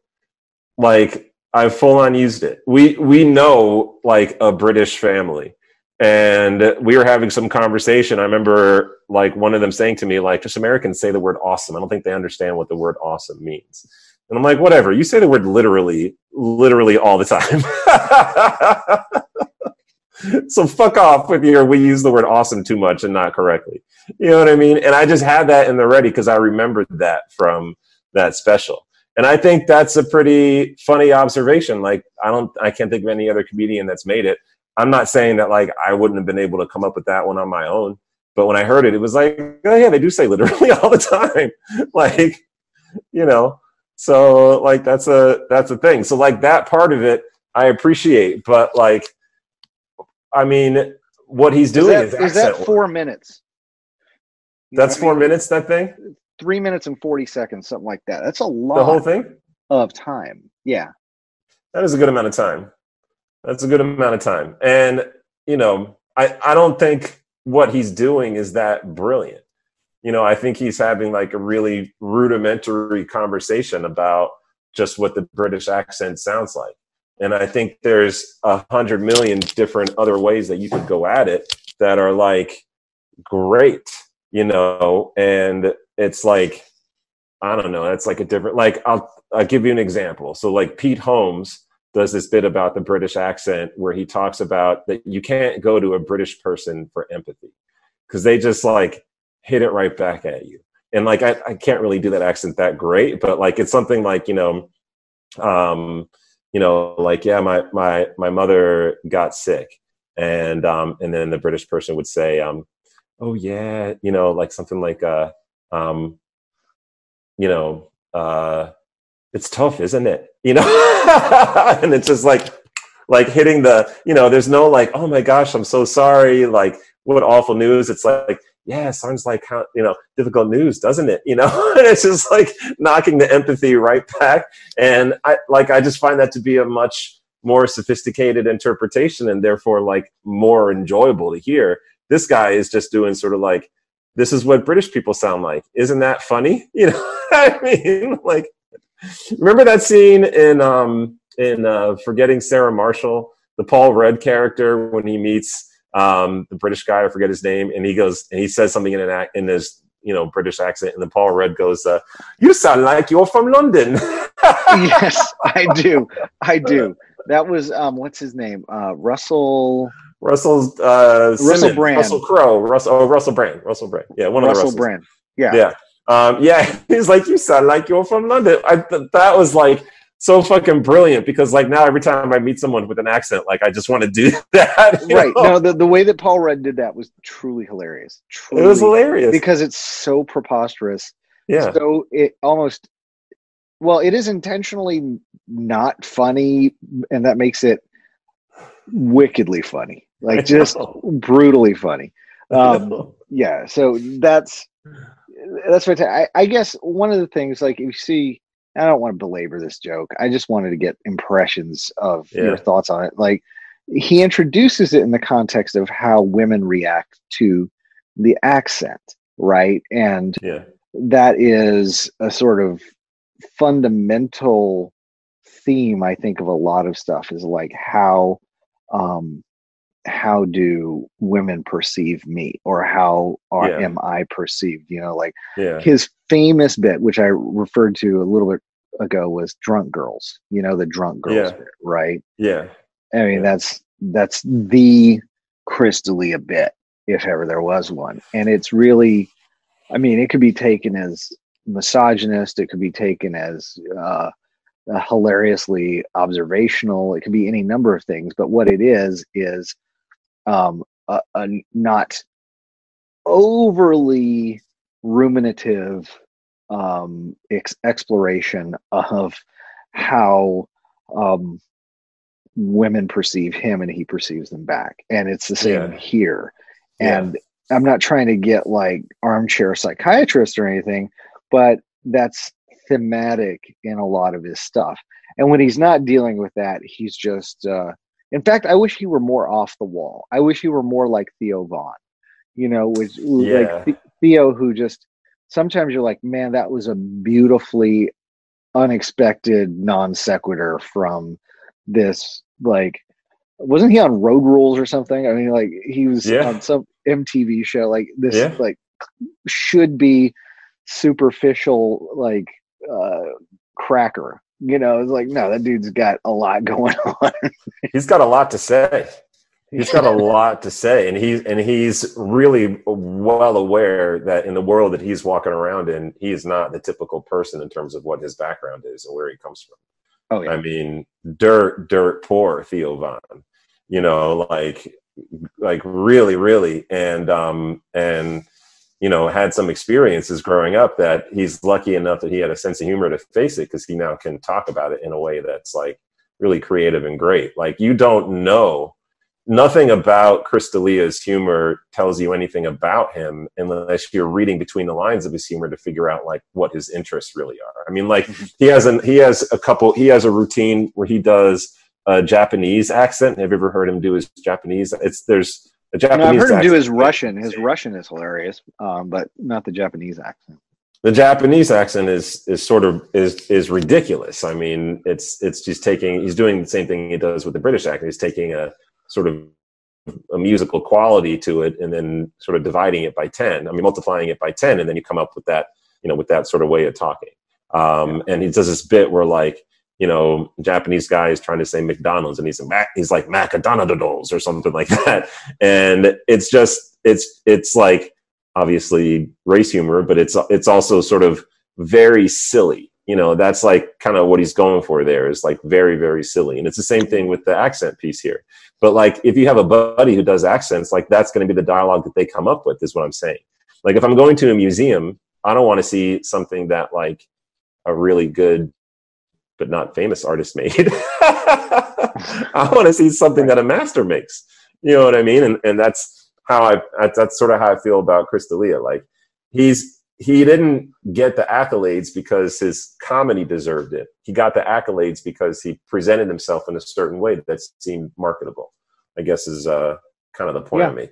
Like I've full on used it. We we know like a British family. And we were having some conversation. I remember like one of them saying to me, like, just Americans say the word awesome. I don't think they understand what the word awesome means. And I'm like, whatever, you say the word literally, literally all the time. so fuck off with your we use the word awesome too much and not correctly. You know what I mean? And I just had that in the ready because I remembered that from that special. And I think that's a pretty funny observation. Like I don't I can't think of any other comedian that's made it. I'm not saying that like I wouldn't have been able to come up with that one on my own. But when I heard it, it was like, oh yeah, they do say literally all the time. like, you know, so like that's a that's a thing. So like that part of it I appreciate, but like I mean what he's doing is is, that four work. minutes? You That's what I four mean? minutes, that thing? Three minutes and forty seconds, something like that. That's a lot The whole thing? of time. Yeah. That is a good amount of time. That's a good amount of time. And, you know, I, I don't think what he's doing is that brilliant. You know, I think he's having like a really rudimentary conversation about just what the British accent sounds like. And I think there's a hundred million different other ways that you could go at it that are like great, you know, and it's like, I don't know, that's like a different, like, I'll, I'll give you an example. So, like, Pete Holmes does this bit about the British accent where he talks about that you can't go to a British person for empathy because they just like hit it right back at you. and like I, I can't really do that accent that great, but like it's something like you know, um, you know, like yeah, my my my mother got sick, and um, and then the British person would say, um, oh yeah, you know, like something like uh, um, you know, uh, it's tough, isn't it? You know, and it's just like like hitting the you know there's no like oh my gosh i'm so sorry like what awful news. It's like yeah sounds like how you know difficult news doesn't it? You know? And it's just like knocking the empathy right back. And i like i just find that to be a much more sophisticated interpretation and therefore like more enjoyable to hear. This guy is just doing sort of like this is what british people sound like. Isn't that funny? You know i mean? Like remember that scene in um in uh, Forgetting Sarah Marshall, the Paul Rudd character when he meets um, the British guy, I forget his name, and he goes and he says something in an act in his you know British accent, and then Paul Rudd goes, uh, "You sound like you're from London." yes, I do. I do. That was um, what's his name? Uh, Russell. Russell's uh, Russell Simmons, Brand. Russell Crowe, Russell, oh, Russell Brand, Russell Brand. Yeah, one of the Russell Brand. Yeah. Yeah, um, yeah. He's like, you sound like you're from London. I th- that was like so fucking brilliant because like now every time I meet someone with an accent, like I just want to do that. Right. know? No, the, the way that Paul Rudd did that was truly hilarious. Truly, it was hilarious. because it's so preposterous. yeah, So it almost well, it is intentionally not funny, and that makes it wickedly funny. Like just brutally funny. Um, yeah so that's that's what I, I guess one of the things like you see i don't want to belabor this joke i just wanted to get impressions of Yeah. your thoughts on it. Like he introduces it in the context of how women react to the accent right? And yeah, that is a sort of fundamental theme i think of a lot of stuff is like how um how do women perceive me or how are, Yeah. am i perceived you know like yeah, his famous bit which i referred to a little bit ago was drunk girls you know the drunk girls Yeah. bit right? Yeah, i mean that's that's the Chris D'Elia bit if ever there was one. And it's really i mean it could be taken as misogynist it could be taken as uh, uh, hilariously observational it could be any number of things but what it is is um, a, a not overly ruminative um, ex- exploration of how um, women perceive him and he perceives them back. And it's the same Yeah. here. Yeah. And I'm not trying to get like armchair psychiatrist or anything, but that's thematic in a lot of his stuff. And when he's not dealing with that, he's just, uh, in fact, I wish he were more off the wall. I wish he were more like Theo Von, you know, which Yeah. like Theo, who just sometimes you're like, man, that was a beautifully unexpected non sequitur from this. Like, wasn't he on Road Rules or something? I mean, like he was Yeah. on some MTV show. Like this, Yeah. like should be superficial, like uh cracker. You know, it's like no, that dude's got a lot going on. he's got a lot to say. He's got a lot to say, and he's and he's really well aware that in the world that he's walking around in, he is not the typical person in terms of what his background is and where he comes from. Oh yeah, I mean, dirt, dirt poor Theo Von. You know, like, like really, really, and um, and you know, had some experiences growing up that he's lucky enough that he had a sense of humor to face it because he now can talk about it in a way that's like really creative and great. Like, you don't know nothing about Chris D'Elia's humor tells you anything about him unless you're reading between the lines of his humor to figure out like what his interests really are. I mean, like mm-hmm. he has an he has a couple he has a routine where he does a Japanese accent. Have you ever heard him do his Japanese? It's there's a Japanese. no, I've heard him do his Russian. His Russian is hilarious, um, but not the Japanese accent. the Japanese accent is is sort of is is ridiculous. I mean, it's it's just taking he's doing the same thing he does with the British accent. He's taking a sort of a musical quality to it and then sort of dividing it by 10 i mean multiplying it by 10 and then you come up with that you know with that sort of way of talking um, and he does this bit where like you know japanese guy is trying to say mcdonald's and he's a Mac, he's like macadonald's or something like that and it's just it's it's like obviously race humor, but it's it's also sort of very silly. You know, that's like kind of what he's going for there is like very, very silly. And it's the same thing with the accent piece here. But like if you have a buddy who does accents, like that's going to be the dialogue that they come up with, is what I'm saying. Like if I'm going to a museum, I don't want to see something that like a really good but not famous artist made. I want to see something that a master makes. You know what I mean? And and that's how I that's sort of how I feel about Chris D'Elia. Like he's he didn't get the accolades because his comedy deserved it. He got the accolades because he presented himself in a certain way that seemed marketable. I guess is uh, kind of the point Yeah. I make.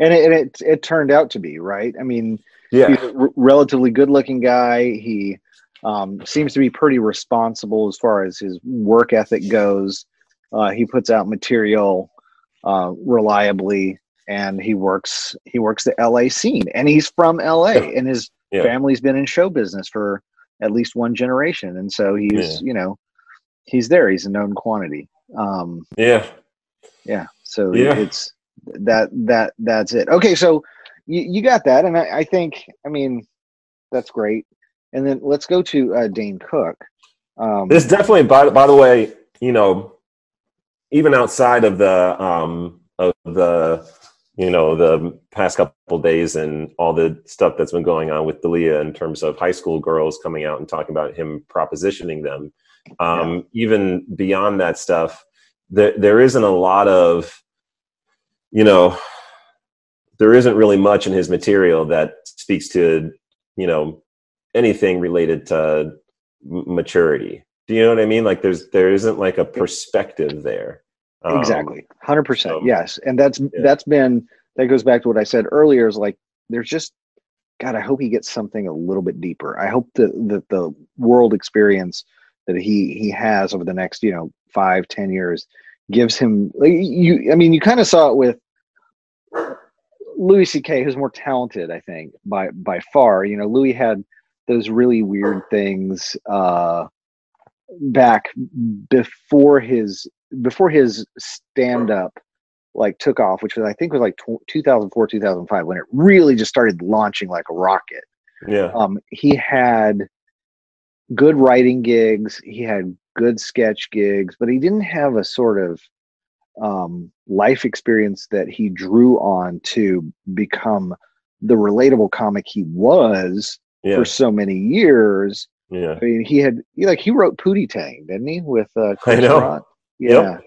and it, and it it turned out to be right. I mean, Yeah, he's a r- relatively good looking guy. He um, seems to be pretty responsible as far as his work ethic goes. Uh, he puts out material uh, reliably, and he works he works the LA scene, and he's from LA, Yeah. and his Yeah. family's been in show business for at least one generation, and so he's Yeah. you know he's there. He's a known quantity. Um, yeah, yeah so Yeah. it's that that that's it okay so you, you got that and I, I think i mean that's great and then let's go to uh, dane cook um This definitely, by by the way, you know, even outside of the um of the you know the past couple days and all the stuff that's been going on with D'Elia in terms of high school girls coming out and talking about him propositioning them. Um, Even beyond that stuff, there there isn't a lot of, you know, there isn't really much in his material that speaks to, you know, anything related to maturity. Do you know what I mean? Like there's there isn't like a perspective there. Um, exactly 100% so- yes and that's that's been that goes back to what i said earlier is like there's just god i hope he gets something a little bit deeper i hope that the, the world experience that he he has over the next you know five ten years gives him like you i mean you kind of saw it with louis ck who's more talented i think by by far you know louis had those really weird things uh back before his before his stand up like took off which was i think was like tw 2004 2005 when it really just started launching like a rocket Yeah. um, he had good writing gigs he had good sketch gigs but he didn't have a sort of um, life experience that he drew on to become the relatable comic he was Yeah. for so many years Yeah. i mean he had he, like he wrote pootie tang didn't he with uh Chris know. Rock? Yep. yeah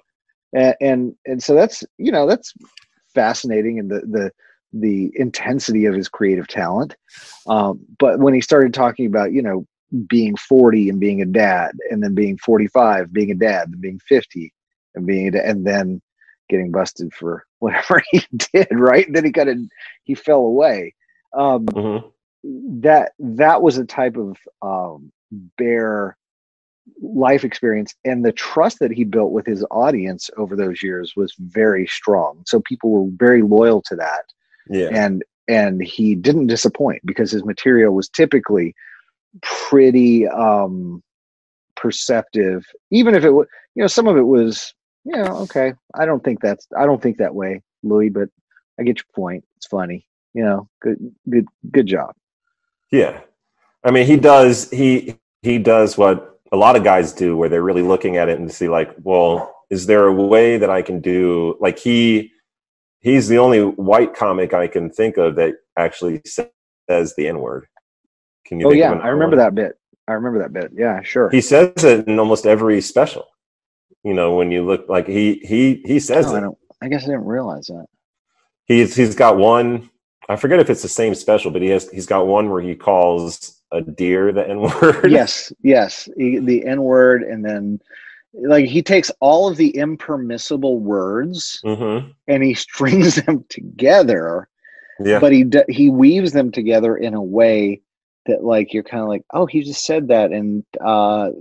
and, and and so that's you know that's fascinating and the the the intensity of his creative talent um, but when he started talking about you know being 40 and being a dad and then being 45 being a dad and being 50 and being a da- and then getting busted for whatever he did right then he kind of he fell away um, Mhm. That that was a type of um, bare life experience and the trust that he built with his audience over those years was very strong. So people were very loyal to that. Yeah. and and he didn't disappoint because his material was typically pretty um perceptive. Even if it was you know some of it was you know okay i don't think that's i don't think that way louis but i get your point. It's funny you know good good good job Yeah. I mean, he does he he does what a lot of guys do where they're really looking at it and see like, well, is there a way that I can do like he he's the only white comic I can think of that actually says the N-word. Can you oh think yeah i remember that bit i remember that bit yeah sure He says it in almost every special. You know, when you look like he he he says No, I it. don't i guess i didn't realize that He's he's got one. I forget if it's the same special, but he has he's got one where he calls a deer the N word. yes yes he, the n word and then like he takes all of the impermissible words Mm-hmm. and he strings them together Yeah. but he he weaves them together in a way that like you're kind of like oh he just said that and uh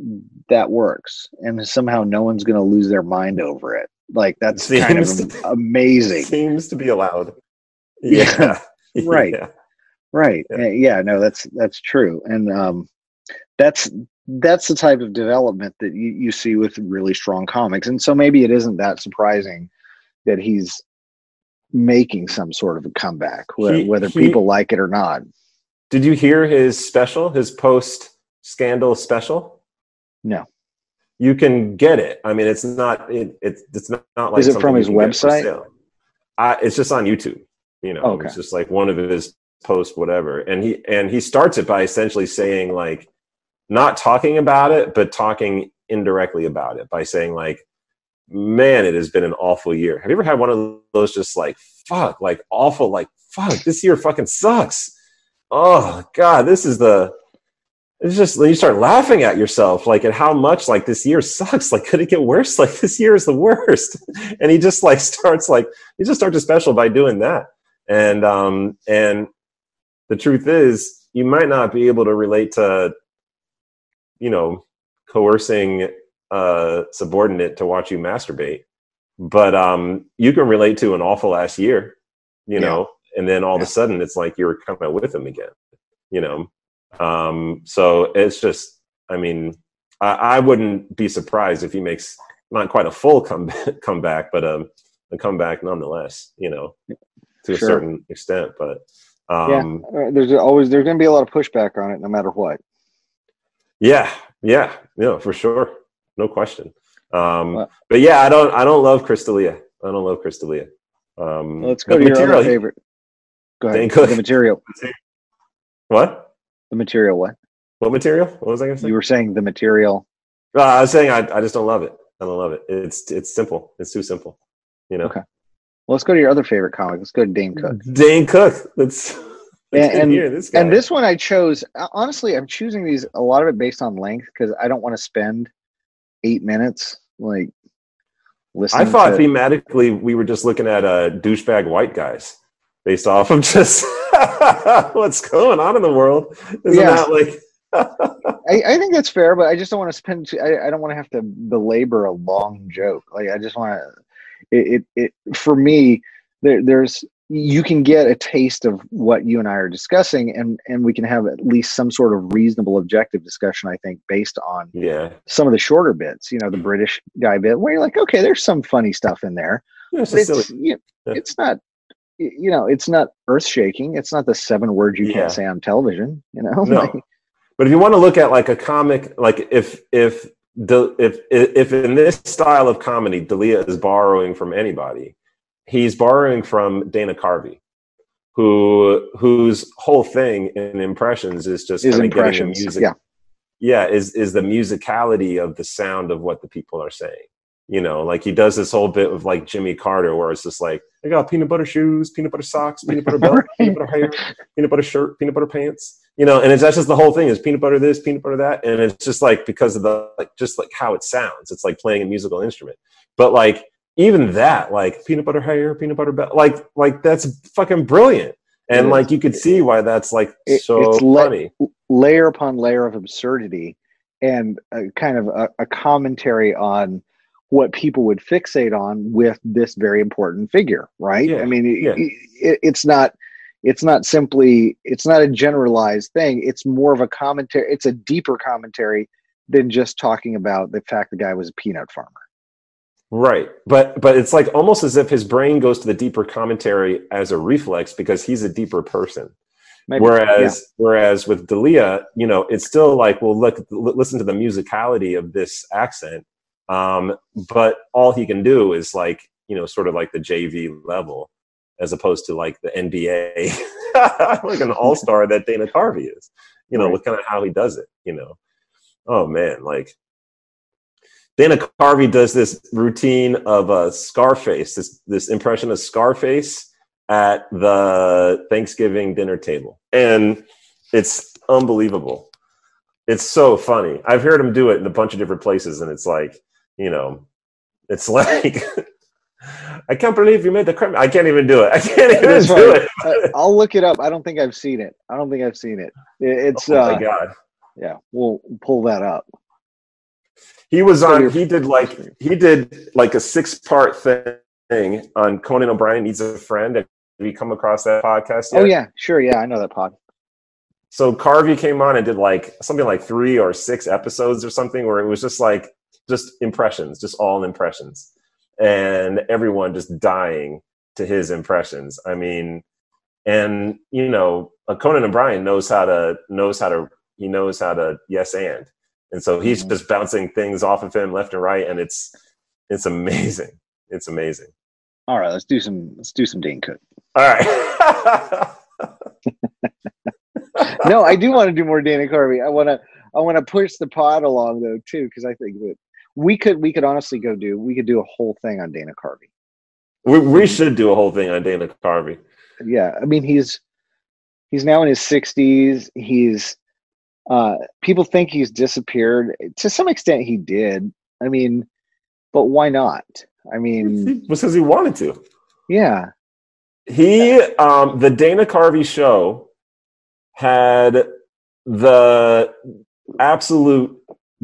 that works and somehow no one's gonna lose their mind over it like that's kind of Seems- amazing Seems to be allowed. Yeah. Yeah. Right. Yeah. right Yeah. yeah. yeah no that's that's true and um that's that's the type of development that you, you see with really strong comics and so maybe it isn't that surprising that he's making some sort of a comeback, He- whether he- people like it or not. Did you hear his special, his post scandal special? No. You can get it. I mean, it's not. It, it's it's not, not like. Is it from his can get for website? I, it's just on YouTube. You know, Okay. it's just like one of his posts, whatever. And he and he starts it by essentially saying like, not talking about it, but talking indirectly about it by saying like, man, it has been an awful year. Have you ever had one of those just like, fuck, like awful, like fuck, this year fucking sucks. Oh god, this is the. It's just you start laughing at yourself, like at how much like this year sucks. Like, could it get worse? Like this year is the worst. And he just like starts like he just starts a special by doing that. And um and the truth is, you might not be able to relate to, you know, coercing a subordinate to watch you masturbate, but um you can relate to an awful last year, you Yeah. know, and then all of a sudden it's like you're kind of with him again, you know. Um, so it's just, I mean, I, I wouldn't be surprised if he makes not quite a full comeback, comeback, but um, a comeback nonetheless, you know, to a certain extent. But um, Uh, There's always there's going to be a lot of pushback on it, no matter what. yeah, yeah, yeah, for sure, no question. Um, Well- but yeah, I don't, I don't love Chris D'Elia. I don't love Chris D'Elia. Um, Let's go to your other favorite. Go ahead. Dane The material. What? The material. What What material? What was I going to say? you were saying? The material. Uh, I was saying I, I just don't love it. I don't love it. It's it's simple. It's too simple. You know. Okay. Well, let's go to your other favorite comic. Let's go to Dane Cook. Dane Cook. Let's, let's And- this guy. And this one I chose. uh, Honestly, I'm choosing these a lot of it based on length because I don't want to spend eight minutes like listening. I thought to, thematically we were just looking at uh, douchebag white guys based off of just what's going on in the world. Isn't Yeah. that like? I, I think that's fair, but I just don't want to spend. too- I, I don't want to have to belabor a long joke. Like I just want to. It, it it for me. There, there's you can get a taste of what you and I are discussing, and and we can have at least some sort of reasonable, objective discussion. I think based on Yeah. some of the shorter bits. You know, the mm. British guy bit where you're like, okay, there's some funny stuff in there. Yeah, It's But just silly. it's you Yeah. it's not. You know, it's not earth shaking. It's not the seven words you Yeah. can't say on television. You know, No. But if you want to look at like a comic, like if if if if in this style of comedy, D'Elia is borrowing from anybody, he's borrowing from Dana Carvey, who whose whole thing in impressions is just his kind of getting the impressions. music. Yeah, yeah, is is the musicality of the sound of what the people are saying. You know, like he does this whole bit of like Jimmy Carter, where it's just like, I got peanut butter shoes, peanut butter socks, peanut butter belt, peanut butter hair, peanut butter shirt, peanut butter pants. You know, and it's that's just the whole thing is peanut butter this, peanut butter that, and it's just like because of the like just like how it sounds. It's like playing a musical instrument. But like even that, like peanut butter hair, peanut butter belt, like like that's fucking brilliant. And like you could see why that's like It- so it's funny. layer upon layer of absurdity, and a kind of a, a commentary on what people would fixate on with this very important figure. Right? Yeah, I mean, it- yeah. it, it's not. It's not simply. It's not a generalized thing. It's more of a commentary. It's a deeper commentary than just talking about the fact the guy was a peanut farmer. Right. But but it's like almost as if his brain goes to the deeper commentary as a reflex because he's a deeper person. Maybe, whereas whereas with D'Elia, you know, it's still like, well, look, l- listen to the musicality of this accent. Um, but all he can do is like, you know, sort of like the JV level, as opposed to like the NBA, like an all star that Dana Carvey is. You know, Right. with kind of how he does it. You know, oh man, like Dana Carvey does this routine of a Scarface, this this impression of Scarface at the Thanksgiving dinner table, and it's unbelievable. It's so funny. I've heard him do it in a bunch of different places, and it's like, you know, it's like, I can't believe you made the crime. I can't even do it. I can't even That's do fine. it. Uh, I'll look it up. I don't think I've seen it. I don't think I've seen it. It- It's oh uh, my god. yeah. We'll pull that up. He was So on. He did like he did like a six part thing on Conan O'Brien needs a friend. Have you come across that podcast? Yet? Oh yeah, sure. Yeah, I know that pod. So Carvey came on and did like something like three or six episodes or something where it was just like just impressions, just all impressions, and everyone just dying to his impressions. I mean, and you know, Conan O'Brien knows how to knows how to he knows how to yes and, and so he's Mhm. just bouncing things off of him left and right, and it's it's amazing. It's amazing. All right, let's do some let's do some Dane Cook. All right. no, I do want to do more Dana Carvey. I want to I want to push the pod along though too because I think that we could we could honestly go do we could do a whole thing on Dana Carvey. we, we should do a whole thing on Dana Carvey. Yeah, I mean he's he's now in his 60s. He's uh people think he's disappeared. To some extent he did. I mean, but why not? I mean, because he wanted to. yeah. He, um, the Dana Carvey show had the absolute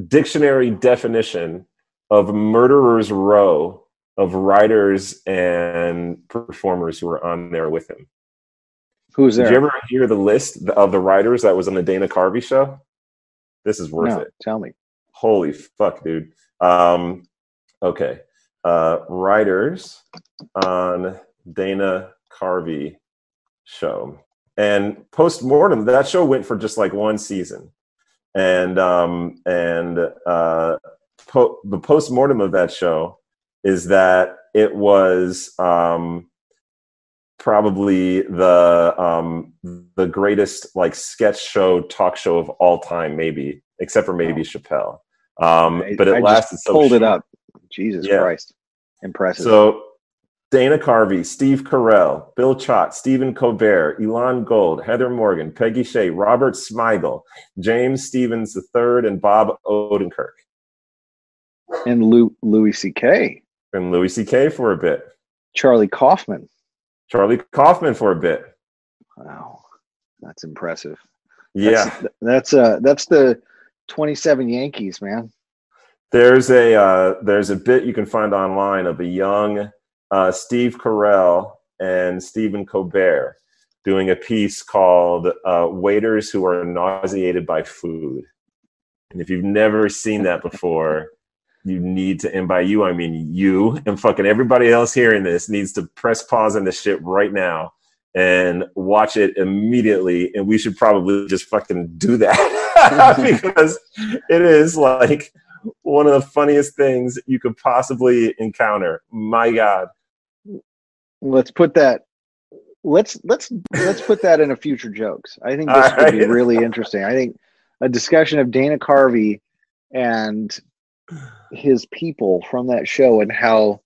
dictionary definition of murderer's row of writers and performers who were on there with him. Who's there? Did you ever hear the list of the writers that was on the Dana Carvey show? This is worth no, it. tell me. Holy fuck, dude. Um, okay. Uh, writers on Dana Carvey show. And post mortem, that show went for just like one season. And um, and uh, po- the post mortem of that show is that it was um, probably the um, the greatest like sketch show talk show of all time, maybe except for maybe Chappelle. Um, I- but it I just lasted so pulled it up. Jesus Yeah. Christ. Impressive. So Dana Carvey, Steve Carell, Bill Chott, Stephen Colbert, Elon Gold, Heather Morgan, Peggy Shea, Robert Smigel, James Stevens III, and Bob Odenkirk, and Lou, Louis C.K., and Louis C.K. for a bit, Charlie Kaufman. Charlie Kaufman for a bit. Wow, that's impressive. Yeah, That's, that's uh that's the 27 Yankees, man. there's a uh, there's a bit you can find online of a young uh, Steve Carell and Stephen Colbert doing a piece called uh, "Waiters Who Are Nauseated by Food." And if you've never seen that before, you need to. And by you, I mean you and fucking everybody else hearing this needs to press pause on this shit right now and watch it immediately. And we should probably just fucking do that because it is like one of the funniest things you could possibly encounter. My God. Let's put that let's let's let's put that in a future jokes. I think this All would be really interesting. I think a discussion of Dana Carvey and his people from that show and how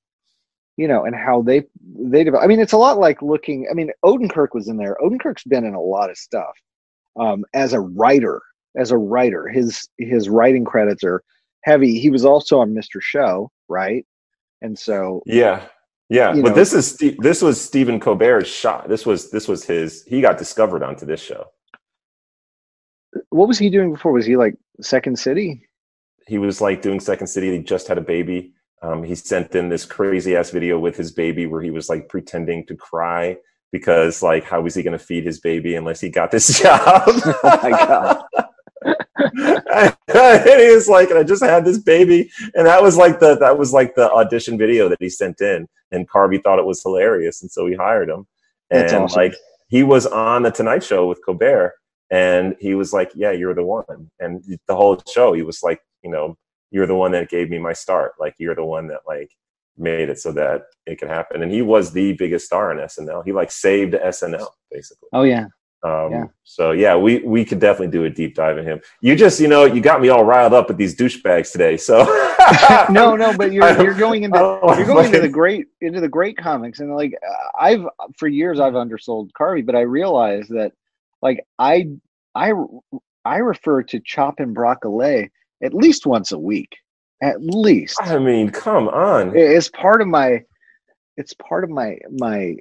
you know and how they they develop. I mean, it's a lot like looking. I mean, Odenkirk was in there. Odenkirk's been in a lot of stuff um, as a writer. As a writer, his his writing credits are heavy. He was also on Mr. Show, right? And so Yeah. Yeah. But know- this is this was Stephen Colbert's shot. This was this was his he got discovered onto this show. what was he doing before? Was he like Second City? He was like doing Second City. He just had a baby. Um, he sent in this crazy ass video with his baby where he was like pretending to cry because like how was he going to feed his baby unless he got this job? Oh my God. and he was like, and I just had this baby, and that was like the that was like the audition video that he sent in, and Carvey thought it was hilarious, and so he hired him. And awesome. like he was on the Tonight Show with Colbert, and he was like, "Yeah, you're the one." And the whole show, he was like, "You know, you're the one that gave me my start. Like you're the one that like made it so that it could happen." And he was the biggest star in SNL. He like saved SNL basically. Oh yeah. Um, Yeah. So yeah, we we could definitely do a deep dive in him. You just you know you got me all riled up with these douchebags today. So no, no, but you're you're going into you're going into the great into the great comics and like I've for years I've undersold Carvey, but I realized that like I I I refer to Choppin' Broccoli at least once a week, at least. I mean, come on. It's part of my it's part of my my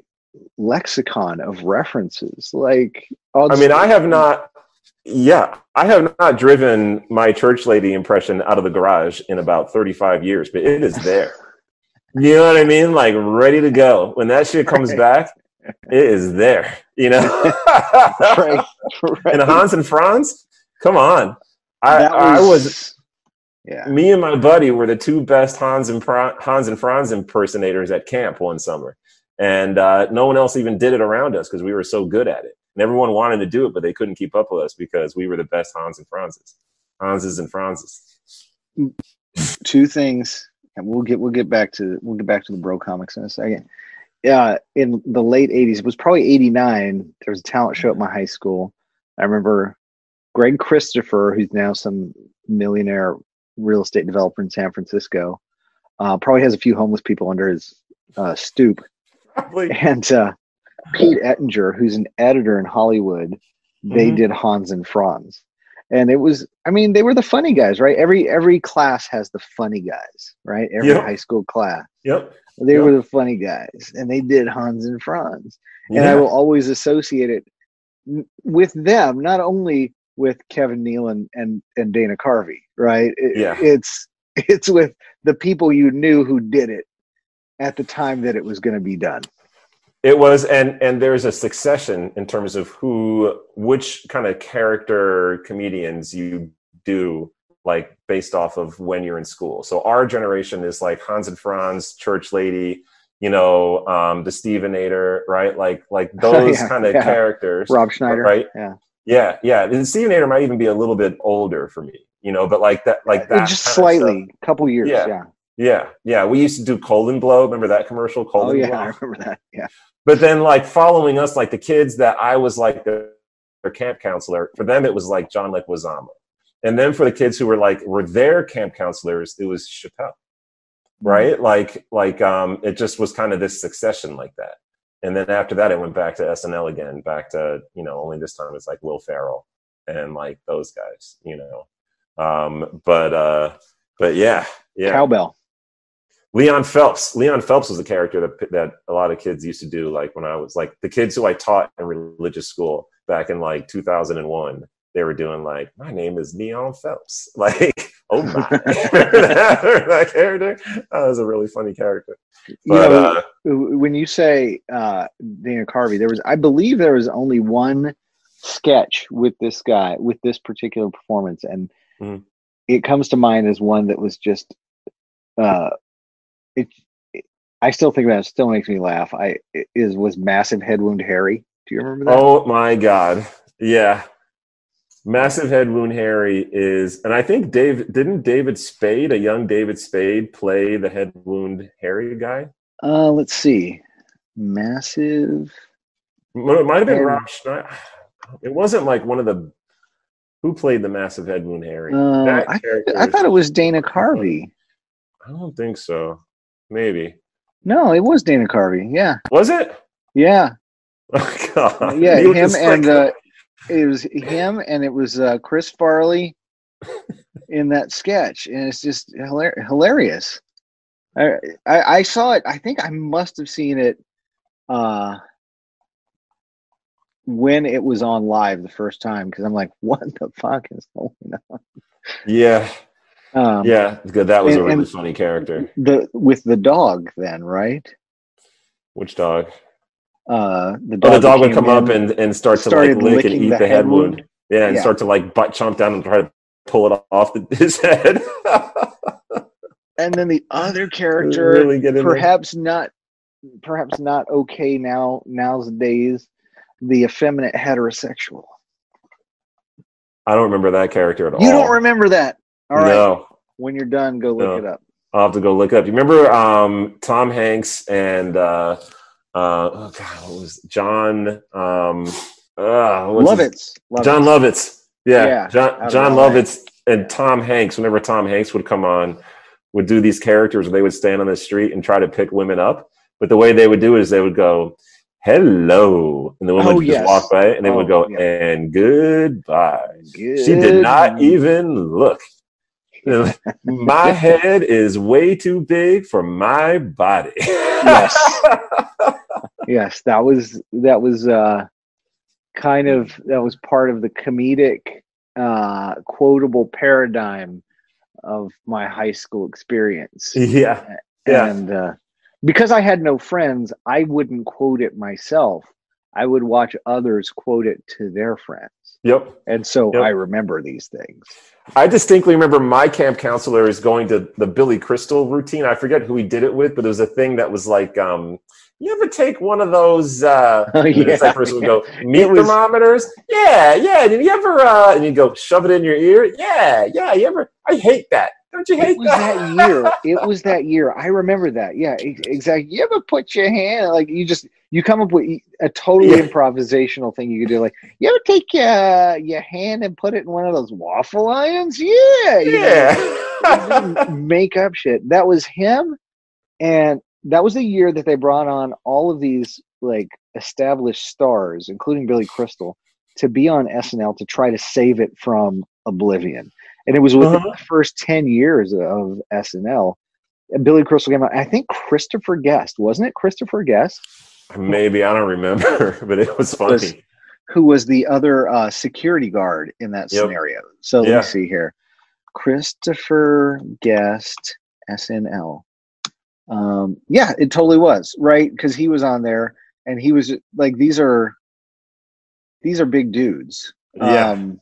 lexicon of references. Like I'll I mean, I have not. Yeah, I have not driven my church lady impression out of the garage in about 35 years, but it is there. You know what I mean? Like ready to go. When that shit comes Right. back, it is there. You know? right, And. Hans and Franz, come on. I, That I was yeah. me and my buddy were the two best Hans and Fra- Hans and Franz impersonators at camp one summer, and uh, no one else even did it around us because we were so good at it. And everyone wanted to do it, but they couldn't keep up with us because we were the best Hans and Franzes, Hanses and Franzes. Two things, and we'll get we'll get back to we'll get back to the bro comics in a second. Yeah, in the late '80s, it was probably '89. There was a talent show at my high school. I remember Greg Christopher, who's now some millionaire real estate developer in San Francisco, uh, probably has a few homeless people under his uh, stoop. And uh, Pete Ettinger, who's an editor in Hollywood, they Mhm. did Hans and Franz, and it was. I mean, they were the funny guys, right? Every every class has the funny guys, right? Every Yeah. high school class, Yep. they Yeah. were the funny guys, and they did Hans and Franz and I will always associate it with them, not only with Kevin Nealon and and Dana Carvey, right? It- Yeah. it's it's with the people you knew who did it at the time that it was going to be done. It was, and and there's a succession in terms of who, which kind of character comedians you do, like based off of when you're in school. So our generation is like Hans and Franz, Church Lady, you know, um, the Stevenator, right? Like like those Yeah, kind of yeah. characters, Rob Schneider, right? Yeah, Yeah, yeah. And Stevenator might even be a little bit older for me, you know, but like that, like that, just slightly, couple years. Yeah. Yeah. Yeah, yeah. We used to do colon blow. Remember that commercial? Oh Colon yeah, blow. I remember that. Yeah. But then, like following us, like the kids that I was like their, camp counselor. For them, it was like John Leguizamo, and then for the kids who were like were their camp counselors, it was Chappelle, right? Like, like um, it just was kind of this succession like that. And then after that, it went back to SNL again, back to you know only this time it's like Will Ferrell and like those guys, you know. Um, but uh, but yeah, yeah. Cowbell. Leon Phelps. Leon Phelps was a character that that a lot of kids used to do. Like when I was like the kids who I taught in religious school back in like 2001, they were doing like, "My name is Leon Phelps." Like, oh my, that, character. That was a really funny character. You know, uh, when you say uh, Dana Carvey, there was, I believe, there was only one sketch with this guy with this particular performance, and Mhm. it comes to mind as one that was just, uh, it. it- I still think about it. it Still makes me laugh. I is was massive head wound Harry. Do you remember that? oh my god, yeah. Massive head wound Harry is, and I think Dave didn't David Spade, a young David Spade, play the head wound Harry guy. Uh, let's see. Massive. It might have been Rob Schneider. It wasn't like one of the who played the massive head wound Harry. Uh, I, I thought it was Dana Carvey. I don't think so. Maybe No, it was Dana Carvey. Yeah, was it? yeah. Oh, God. yeah, him and like- uh, it was him and it was uh, Chris Farley in that sketch, and it's just hilar- hilarious. I, I I saw it. I think I must have seen it uh, when it was on live the first time because I'm like, what the fuck is going on? yeah, Um, yeah, good. That was a really funny character. The with the dog then, right? Which dog? Uh, the Oh, dog, the dog would come up and, and start to like lick and eat the the, head wound. wound. Yeah, and Yeah. start to like butt chomp down and try to pull it off the, his head. and then the other character really in there. perhaps not perhaps not okay now nowadays the effeminate heterosexual I don't remember that character at all. you don't remember that all right No, when you're done go look No. it up I'll have to go look it up. You remember um, Tom Hanks and uh, uh, oh God, what was John? Um, uh, love his- Jon Lovitz. Yeah, Yeah, John John. Lovitz and Tom Hanks. Whenever Tom Hanks would come on, would do these characters where they would stand on the street and try to pick women up. But the way they would do it is they would go, "Hello," and the woman Oh, would just walk by, and they would Oh, go, yeah. "And goodbye." She did not even look. my head is way too big for my body. Yes. yes that was that was uh kind of that was part of the comedic uh quotable paradigm of my high school experience yeah. Yeah. and uh, because I had no friends, I wouldn't quote it myself. I would watch others quote it to their friends. Yep. And so Yep. I remember these things. I distinctly remember my camp counselors going to the Billy Crystal routine. I forget who he did it with, but it was a thing that was like, um, you ever take one of those? Uh, Oh, yeah, person would go meat was- thermometers. Yeah, yeah. Did you ever? Uh, and you go shove it in your ear. Yeah, yeah. You ever? I hate that. Don't you hate It was that? that year. It was that year. I remember that. Yeah, exactly. You ever put your hand like you just you come up with a totally Yeah. improvisational thing you could do. Like you ever take your your hand and put it in one of those waffle irons? Yeah, you know, yeah. make up shit. That was him, and that was the year that they brought on all of these like established stars, including Billy Crystal, to be on SNL to try to save it from oblivion. And it was within Uh-huh. the first ten years of SNL. Billy Crystal came out. I think Christopher Guest wasn't it? Christopher Guest, Maybe I don't remember, but it was funny. Was- who was the other uh, security guard in that Yep. scenario. So let Yeah. me see here. Christopher Guest, SNL. Um, yeah, it totally was right because he was on there, and he was like, "These are, these are big dudes." Yeah. Um,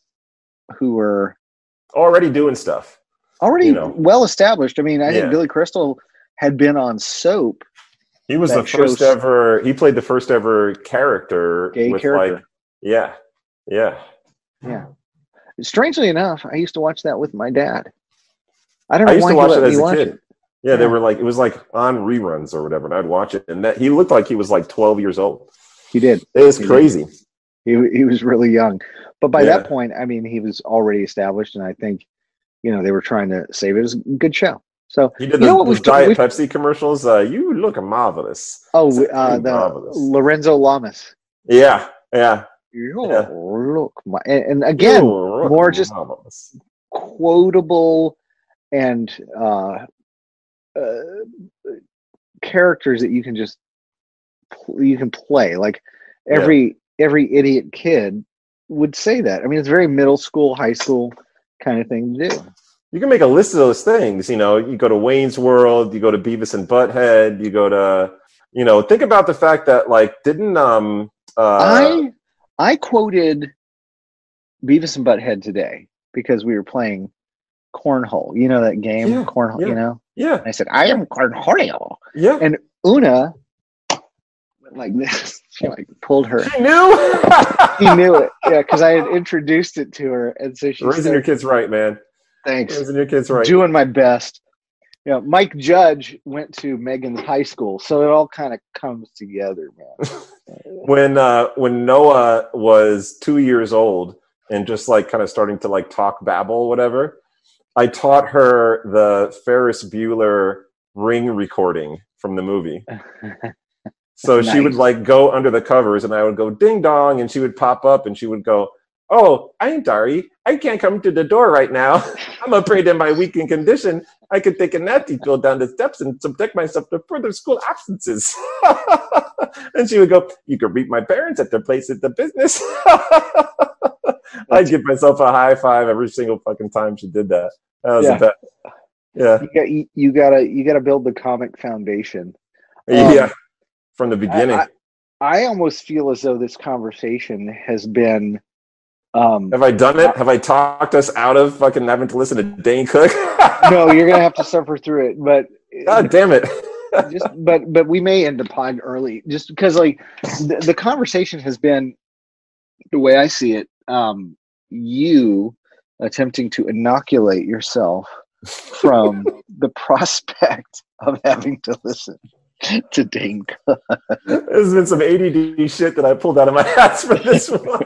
who were Already doing stuff. already You know. well established. I mean, I Yeah. think Billy Crystal had been on Soap. He was the first shows- ever. He played the first ever character Gay with character. like, yeah, yeah. Yeah. Strangely enough, I used to watch that with my dad. I don't know I used why to he watch it as a kid. it. Yeah, they were like it was like on reruns or whatever, and I'd watch it. And that he looked like he was like twelve years old. He did. It was He did. crazy. He he was really young, but by Yeah. that point, I mean, he was already established, and I think, you know, they were trying to save it. It was a good show. So He did You the, know what we've Diet we've- Pepsi commercials. Uh, you look marvelous. oh, uh, the marvelous. Lorenzo Lamas. Yeah, yeah. You Yeah. look, my, and, and again, more just- marvelous. quotable and uh, uh, characters that you can just you can play. Like Yeah. every every idiot kid would say that. I mean, it's very middle school, high school kind of thing to do. You can make a list of those things. You know, you go to Wayne's World, you go to Beavis and Butthead, you go to, you know, think about the fact that like didn't um uh I I quoted Beavis and Butthead today because we were playing cornhole. You know that game, Yeah, cornhole. yeah. You know, yeah and I said I am cornhole. yeah And Una went like this. She like pulled her. she knew. He knew it, yeah, because I had introduced it to her, and so she Raising your kids right, man. "Thanks, Raising your kids right. doing my best." You know, Mike Judge went to Megan's high school, so it all kind of comes together, man. when uh when Noah was two years old and just like kind of starting to like talk babble whatever, I taught her the Ferris Bueller ring recording from the movie. So she would like go under the covers and I would go ding dong and she would pop up and she would go, Oh, I'm Dari. I can't come to the door right now. I'm afraid in my weakened condition, I could take a natty pill down the steps and subject myself to further school absences. and she would go, You could meet my parents at their place at the business. I'd give myself a high five every single fucking time she did that. That was Yeah. Yeah. you, got, you, you gotta you gotta build the comic foundation. Um, yeah. From the beginning. I, I almost feel as though this conversation has been. Um, Have I done it? Have I talked us out of fucking having to listen to Dane Cook? no, you're gonna have to suffer through it, but God damn it. just but but we may end the pod early just because like the, the conversation has been the way i see it um you attempting to inoculate yourself from the prospect of having to listen to Dane Cook. There's been some ADD shit that I pulled out of my ass for this one.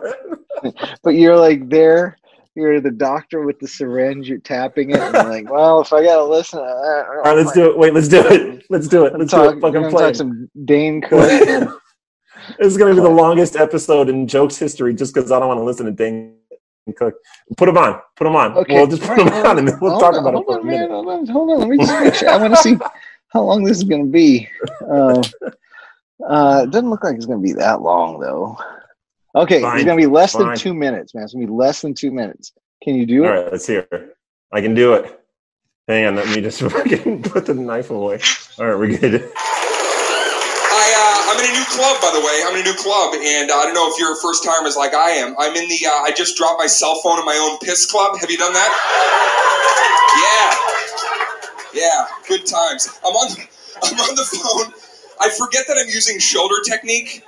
But you're like there, you're the doctor with the syringe, you're tapping it, and you're like, well, if I gotta listen to that, All right, let's do it. Wait, let's do it. Let's do it. Let's do it. Fucking play. talk some Dane Cook. This is to be the longest episode in jokes history just because I don't want to listen to Dane Cook. Put him on. Put him on. Okay. We'll just put him on and we'll Hold talk on, about it hold for a on, man, minute. Hold on, hold on. Let me just make sure. I want to see how long this is going to be. Uh, uh, it doesn't look like it's going to be that long, though. Okay, Fine, it's going to be less fine. than two minutes, man. It's going to be less than two minutes. Can you do All it? All right, let's hear it. I can do it. Hang on, let me just fucking put the knife away. All right, we're good. I, uh, I'm in a new club, by the way. I'm in a new club, and uh, I don't know if you're a first timers like I am. I'm in the. Uh, I just dropped my cell phone in my own piss club. Have you done that? Yeah, yeah. Good times. I'm on. I'm on the phone. I forget that I'm using shoulder technique.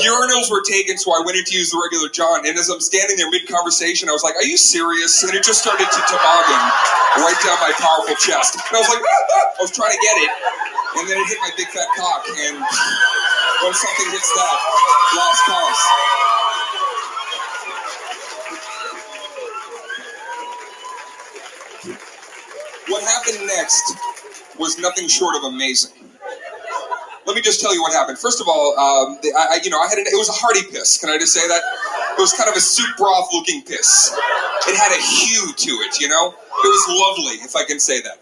Urinals were taken, so I went in to use the regular John. And as I'm standing there mid conversation, I was like, "Are you serious?" And it just started to toboggan right down my powerful chest. And I was like, I was trying to get it, and then it hit my big fat cock. And when something hits that, last cause. What happened next was nothing short of amazing. Let me just tell you what happened. First of all, um, the, I, you know, I had an, it was a hearty piss. Can I just say that? It was kind of a soup broth looking piss. It had a hue to it, you know. It was lovely, if I can say that.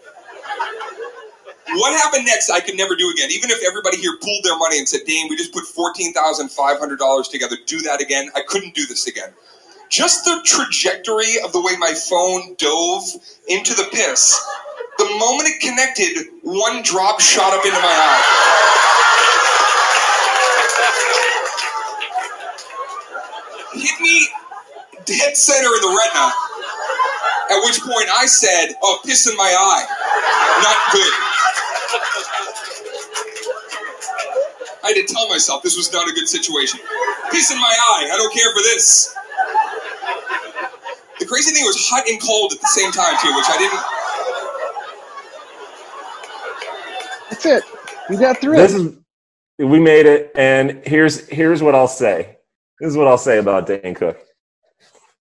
What happened next, I could never do again. Even if everybody here pooled their money and said, Dane, we just put $14,500 together, do that again. I couldn't do this again. Just the trajectory of the way my phone dove into the piss, the moment it connected, one drop shot up into my eye. Hit me dead center in the retina. At which point I said, Oh, piss in my eye. Not good. I had to tell myself this was not a good situation. Piss in my eye. I don't care for this. The crazy thing was hot and cold at the same time too, which I didn't. That's it. We got through This it. is we made it, and here's here's what I'll say. This is what I'll say about Dane Cook.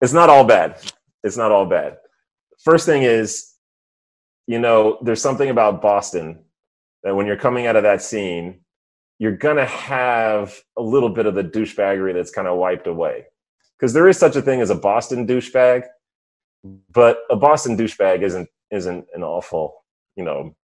It's not all bad. It's not all bad. First thing is, you know, there's something about Boston that when you're coming out of that scene, you're gonna have a little bit of the douchebaggery that's kind of wiped away. Because there is such a thing as a Boston douchebag, but a Boston douchebag isn't isn't an awful, you know,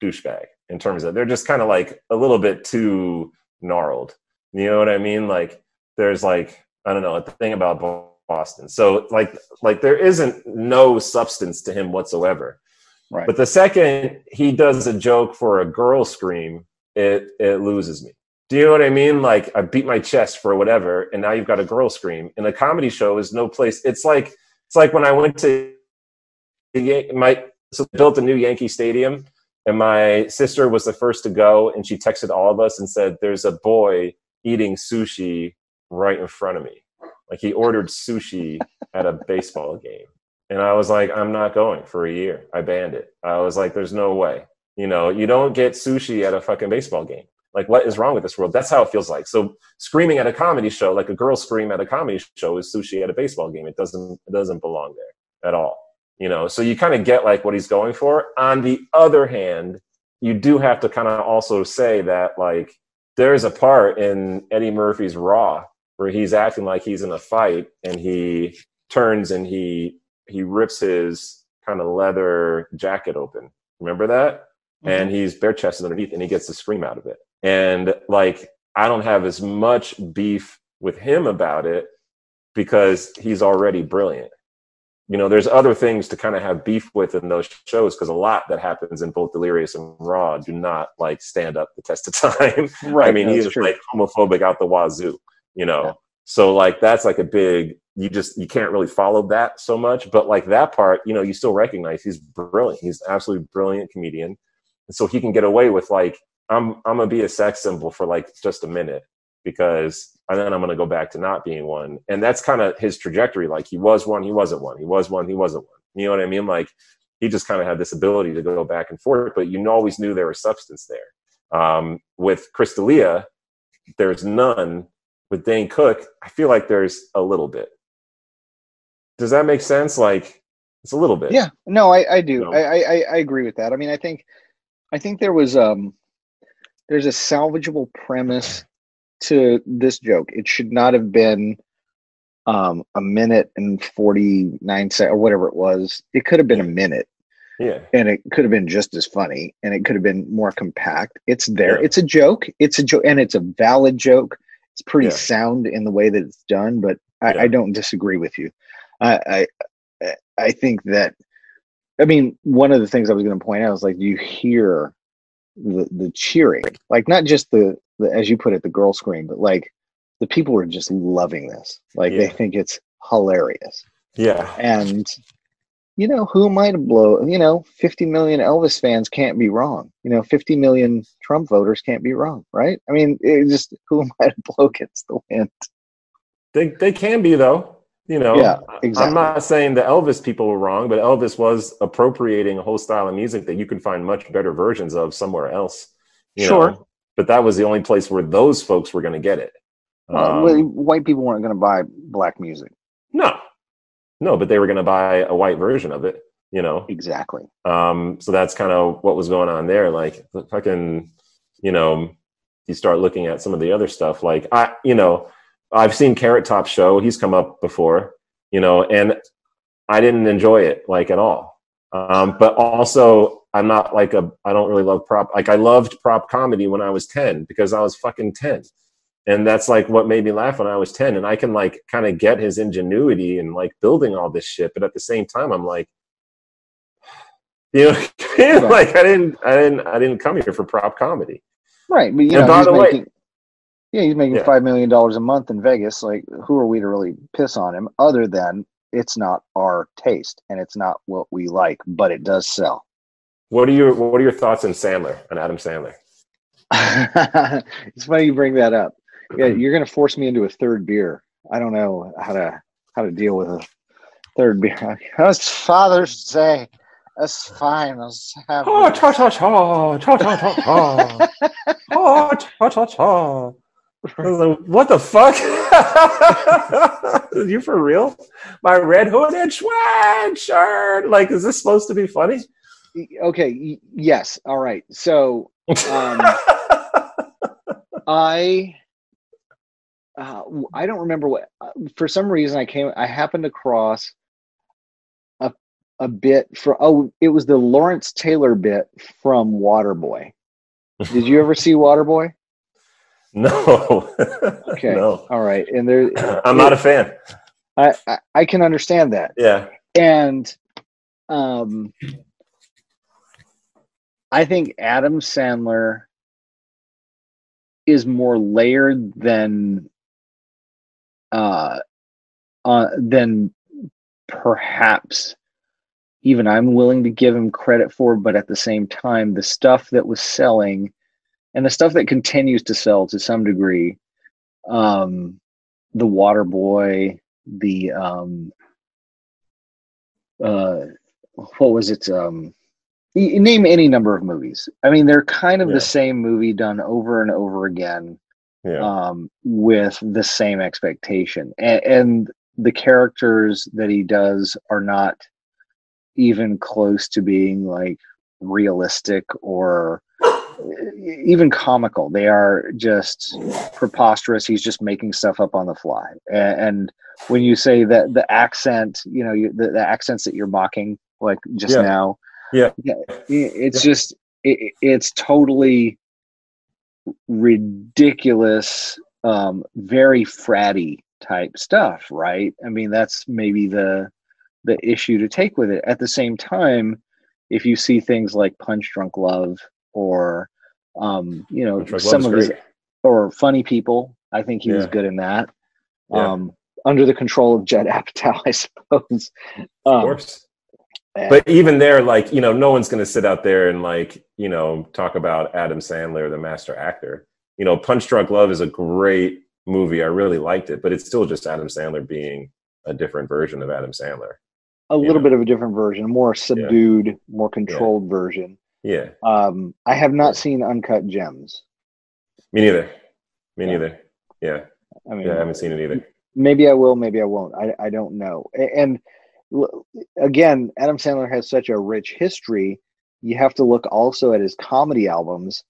douchebag in terms of they're just kind of like a little bit too gnarled. You know what I mean? Like there's like I don't know a thing about Boston. So like like there isn't no substance to him whatsoever. Right. But the second he does a joke for a girl scream, it it loses me. Do you know what I mean? Like I beat my chest for whatever, and now you've got a girl scream. And a comedy show is no place. It's like it's like when I went to my so built a new Yankee Stadium, and my sister was the first to go, and she texted all of us and said, "There's a boy eating sushi right in front of me. Like he ordered sushi at a baseball game." And I was like, I'm not going for a year. I banned it. I was like, there's no way. You know, you don't get sushi at a fucking baseball game. Like, what is wrong with this world? That's how it feels like. So, screaming at a comedy show, like a girl scream at a comedy show, is sushi at a baseball game. It doesn't, it doesn't belong there at all. You know, so you kind of get like what he's going for. On the other hand, you do have to kind of also say that like there's a part in Eddie Murphy's Raw where he's acting like he's in a fight and he turns and he he rips his kind of leather jacket open. Remember that? Mm-hmm. And he's bare chested underneath and he gets the scream out of it. And like, I don't have as much beef with him about it because he's already brilliant. You know, there's other things to kind of have beef with in those shows because a lot that happens in both Delirious and Raw do not like stand up the test of time. Right. I mean, he's true. like homophobic out the wazoo, you know. Yeah. So like that's like a big you just you can't really follow that so much but like that part you know you still recognize he's brilliant he's absolutely brilliant comedian and so he can get away with like i'm i'm gonna be a sex symbol for like just a minute because and then i'm gonna go back to not being one and that's kind of his trajectory like he was one he wasn't one he was one he wasn't one you know what i mean like he just kind of had this ability to go back and forth but you always knew there was substance there um, with Chris D'Elia, there's none with Dane Cook, I feel like there's a little bit. Does that make sense? Like it's a little bit. Yeah, no, I, I do. No. I, I, I agree with that. I mean, I think, I think there was um, there's a salvageable premise to this joke. It should not have been um a minute and 49 seconds or whatever it was. It could have been a minute Yeah. and it could have been just as funny and it could have been more compact. It's there. Yeah. It's a joke. It's a joke and it's a valid joke. It's pretty Yeah. sound in the way that it's done, but I, Yeah. I don't disagree with you. I, I I think that I mean one of the things I was going to point out is like you hear the the cheering, like not just the, the as you put it, the girl scream, but like the people were just loving this. Like they think it's hilarious. Yeah. And you know, who am I to blow? You know, 50 million Elvis fans can't be wrong. You know, 50 million Trump voters can't be wrong, right? I mean, it just who am I to blow against the wind? They they can be though. You know, Yeah, I'm not saying the Elvis people were wrong, but Elvis was appropriating a whole style of music that you can find much better versions of somewhere else. Sure. know? But that was the only place where those folks were going to get it. Uh, Um, well, white people weren't going to buy black music. no, no, but they were going to buy a white version of it. You know, Exactly. Um, so that's kind of what was going on there. Like fucking, you know, you start looking at some of the other stuff. Like I, you know, I've seen Carrot Top show. He's come up before, you know, and I didn't enjoy it like at all. Um, but also I'm not like a, I don't really love prop. Like I loved prop comedy when I was 10 because I was fucking 10. And that's like what made me laugh when I was 10. And I can like kind of get his ingenuity and like building all this shit. But at the same time, I'm like, you know, like I didn't, I didn't, I didn't come here for prop comedy. Right, but you And know, by the way- making, yeah, he's making Yeah. five million dollars a month in Vegas. Like, who are we to really piss on him? Other than it's not our taste and it's not what we like, but it does sell. What are your, what are your thoughts on Sandler, on Adam Sandler? it's funny you bring that up. Yeah, you're gonna force me into a third beer. I don't know how to how to deal with a third beer. It's Father's Day. That's fine. Let's have Oh, cha cha cha, cha cha cha cha. Oh, cha cha cha. Like, what the fuck? you for real? My red hooded sweatshirt. Like, is this supposed to be funny? okay. Yes. All right. So um, I uh, I don't remember what uh, for some reason I came I happened across a a bit for oh it was the Lawrence Taylor bit from Waterboy. Did you ever see Waterboy? no. Okay. No. All right, and there I'm not a fan. I, I I can understand that, Yeah. and um, I think Adam Sandler is more layered than uh, uh than perhaps even I'm willing to give him credit for, but at the same time, the stuff that was selling and the stuff that continues to sell to some degree, um, the Water Boy, the um, uh, what was it? Um, name any number of movies. I mean, they're kind of Yeah. the same movie done over and over again Yeah. um, with the same expectation, and, and the characters that he does are not even close to being like realistic or even comical. They are just preposterous. He's just making stuff up on the fly. A- And, when you say that the accent, you know, you, the, the accents that you're mocking, like just Yeah. now, Yeah. it's just it, it's totally ridiculous, um, very fratty type stuff, right? I mean, that's maybe the the issue to take with it. At the same time, if you see things like Punch Drunk Love or um, you know, some of his or funny people, I think he was good in that. Yeah. Um, under the control of Judd Apatow, I suppose. Of Um, course. and- But even there, like, you know, no one's going to sit out there and, like, you know, talk about Adam Sandler, the master actor. You know, Punch Drunk Love is a great movie. I really liked it, but it's still just Adam Sandler being a different version of Adam Sandler. a little know. bit of a different version, a more subdued, more controlled version. Yeah. Um, I have not seen Uncut Gems. Me neither. Me Yeah. neither. Yeah. I mean, Yeah. I haven't seen it either. maybe I will, maybe I won't. I, I don't know. And again, Adam Sandler has such a rich history. You have to look also at his comedy albums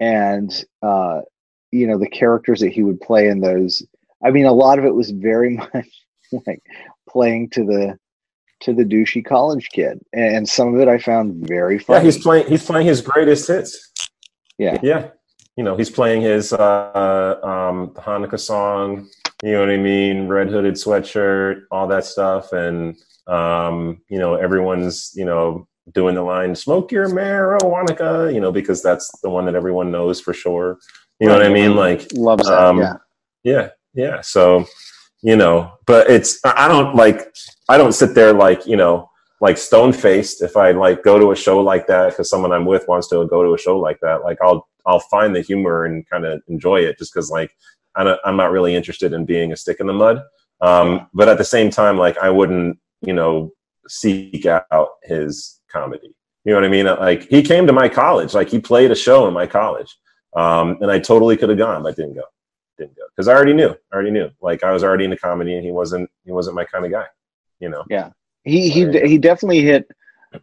and, uh, you know, the characters that he would play in those. I mean, a lot of it was very much like playing to the to the douchey college kid, and some of it I found very fun. Yeah. funny. He's playing, he's playing his greatest hits. Yeah. Yeah. You know, he's playing his uh, um, Hanukkah song, you know what I mean? Red hooded sweatshirt, all that stuff. And, um, you know, everyone's, you know, doing the line "Smoke your marijuana," you know, because that's the one that everyone knows for sure. You know what I mean? Like, Loves that. um, yeah. yeah, yeah. So, you know, but it's I I don't like I don't sit there like you know like stone faced if I like go to a show like that because someone I'm with wants to go to a show like that. Like I'll I'll find the humor and kind of enjoy it just because like I'm not, I'm not really interested in being a stick in the mud. Um, but at the same time, like I wouldn't you know seek out his comedy. You know what I mean? Like he came to my college, like he played a show in my college, um, and I totally could have gone, but didn't go didn't go because I already knew. I already knew. Like I was already into comedy, and he wasn't. He wasn't my kind of guy. You know. Yeah. He he he definitely hit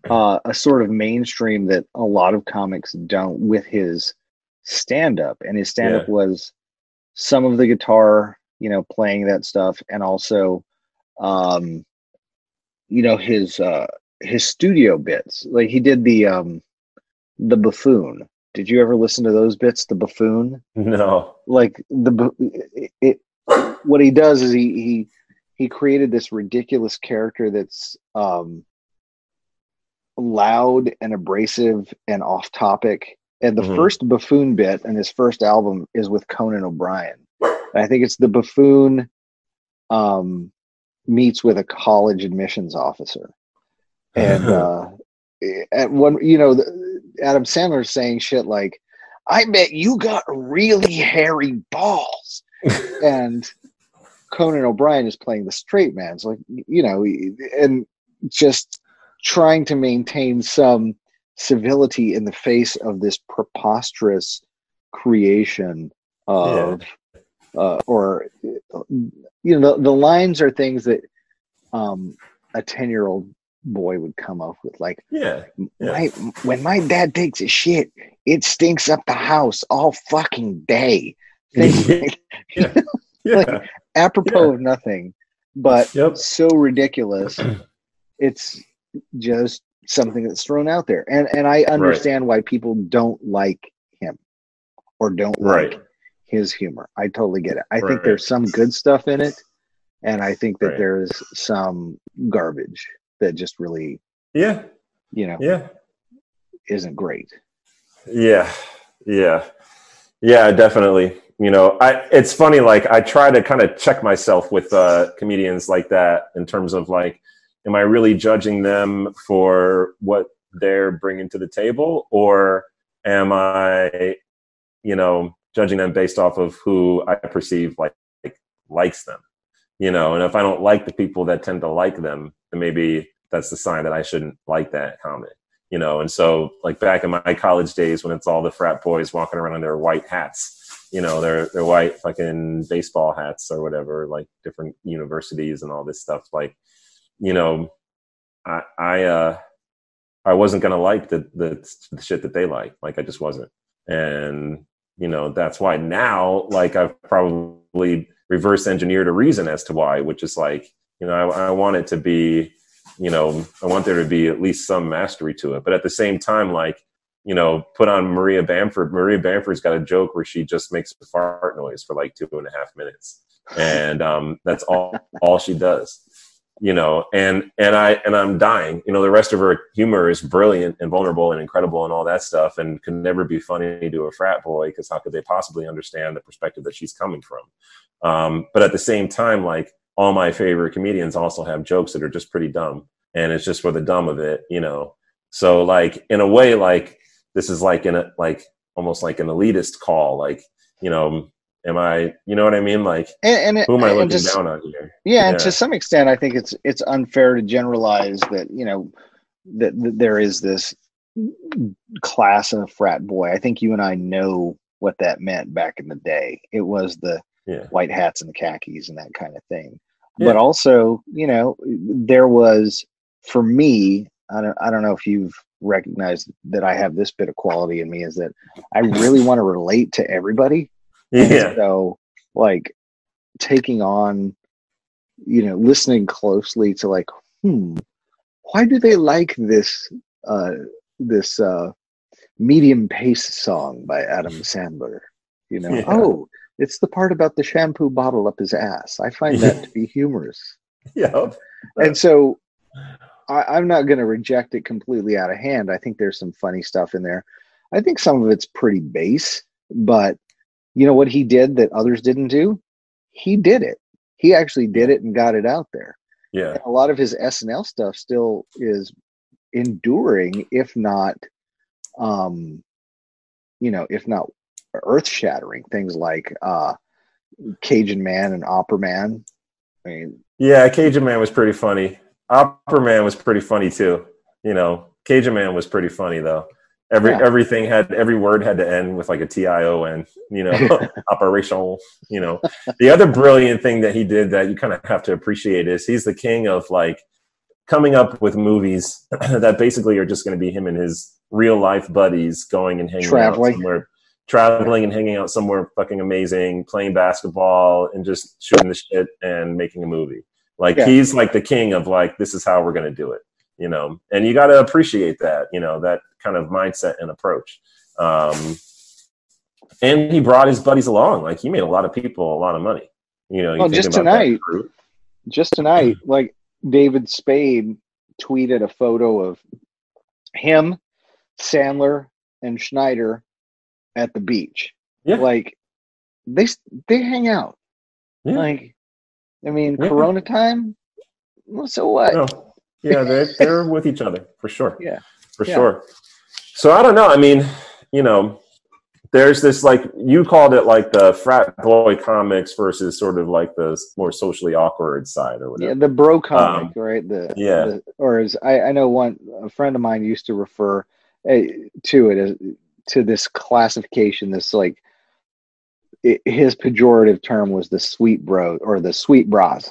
uh, a sort of mainstream that a lot of comics don't with his stand up, and his stand up Yeah. was some of the guitar, you know, playing that stuff, and also, um, you know, his uh, his studio bits. Like he did the um, the buffoon. Did you ever listen to those bits? The buffoon No. like the it, it what he does is he he he created this ridiculous character that's um loud and abrasive and off topic and the Mhm. first buffoon bit in his first album is with conan o'brien i think it's the buffoon um meets with a college admissions officer and uh at one you know the, adam sandler's saying shit like i bet you got really hairy balls. And conan o'brien is playing the straight man. It's like you know and just trying to maintain some civility in the face of this preposterous creation of uh, or you know the, the lines are things that um a 10 year old boy would come up with like yeah. Yeah. my when my dad takes a shit it stinks up the house all fucking day like, Yeah. Yeah. apropos Yeah. of nothing but Yep. so ridiculous it's just something that's thrown out there and and i understand why people don't like him or don't Right. like his humor i totally get it i think there's some good stuff in it and i think that Right. there's some garbage that just really Yeah. you know Yeah. isn't great Yeah, yeah, yeah, definitely. You know, I it's funny. Like I try to kind of check myself with uh, comedians like that in terms of like, am I really judging them for what they're bringing to the table, or am I, you know, judging them based off of who I perceive like, like likes them? You know, and if I don't like the people that tend to like them, then maybe that's the sign that I shouldn't like that comic you know? And so like back in my college days when it's all the frat boys walking around in their white hats you know their their white fucking baseball hats or whatever like different universities and all this stuff like you know i i uh i wasn't gonna like the the, the shit that they like like i just wasn't. And you know that's why now like i've probably reverse engineered a reason as to why which is like you know i, I want it to be you know i want there to be at least some mastery to it. But at the same time like you know put on maria bamford maria bamford's got a joke where she just makes a fart noise for like two and a half minutes. And um that's all all she does you know and and i and i'm dying. You know the rest of her humor is brilliant and vulnerable and incredible and all that stuff and could never be funny to a frat boy because how could they possibly understand the perspective that she's coming from? Um but at the same time like all my favorite comedians also have jokes that are just pretty dumb and it's just for the dumb of it you know so like in a way like this is like in a like almost like an elitist call like you know am i you know what i mean like and, and who am i looking down on here Yeah, and to some extent, I think it's it's unfair to generalize that you know that, that there is this class of frat boy. I think you and I know what that meant back in the day. It was the yeah white hats and the khakis and that kind of thing. Yeah. But also, you know, there was for me. I don't. I don't know if you've recognized that I have this bit of quality in me is that I really want to relate to everybody. Yeah So, like, taking on, you know, listening closely to like, hmm, why do they like this uh this uh medium pace song by Adam Sandler? You know, Yeah. oh, it's the part about the shampoo bottle up his ass. I find that to be humorous. yeah And so I, I'm not going to reject it completely out of hand. I think there's some funny stuff in there. I think some of it's pretty base, but you know what he did that others didn't do? He did it. He actually did it and got it out there. Yeah. And a lot of his SNL stuff still is enduring, if not, um, you know, if not earth shattering. Things like uh, Cajun Man and Opera Man. I mean, Yeah, Cajun Man was pretty funny. Opera Man was pretty funny too. You know, Cajun Man was pretty funny though. Every Yeah. everything had every word had to end with like a T I O N. You know, operational. You know, the other brilliant thing that he did that you kind of have to appreciate is he's the king of like coming up with movies that basically are just going to be him and his real life buddies going and hanging Traveling. out somewhere, traveling and hanging out somewhere fucking amazing, playing basketball and just shooting the shit and making a movie. Like Yeah. he's like the king of like this is how we're going to do it, you know. And you got to appreciate that, you know, that kind of mindset and approach. Um, and he brought his buddies along. Like he made a lot of people a lot of money. You know, you Well, think just tonight, just tonight, like David Spade tweeted a photo of him, Sandler, and Schneider at the beach. Yeah. Like they they hang out. Yeah. Like, I mean, Yeah. Corona time. Well, so what? No. Yeah, they're they're with each other for sure. Yeah. For Yeah. sure. So I don't know. I mean, you know, there's this like you called it like the frat boy comics versus sort of like the more socially awkward side or whatever. Yeah, the bro comic, Um, right? The yeah. the- or as I, I know one a friend of mine used to refer uh, to it as to this classification. This like i his pejorative term was the sweet bro or the sweet bras,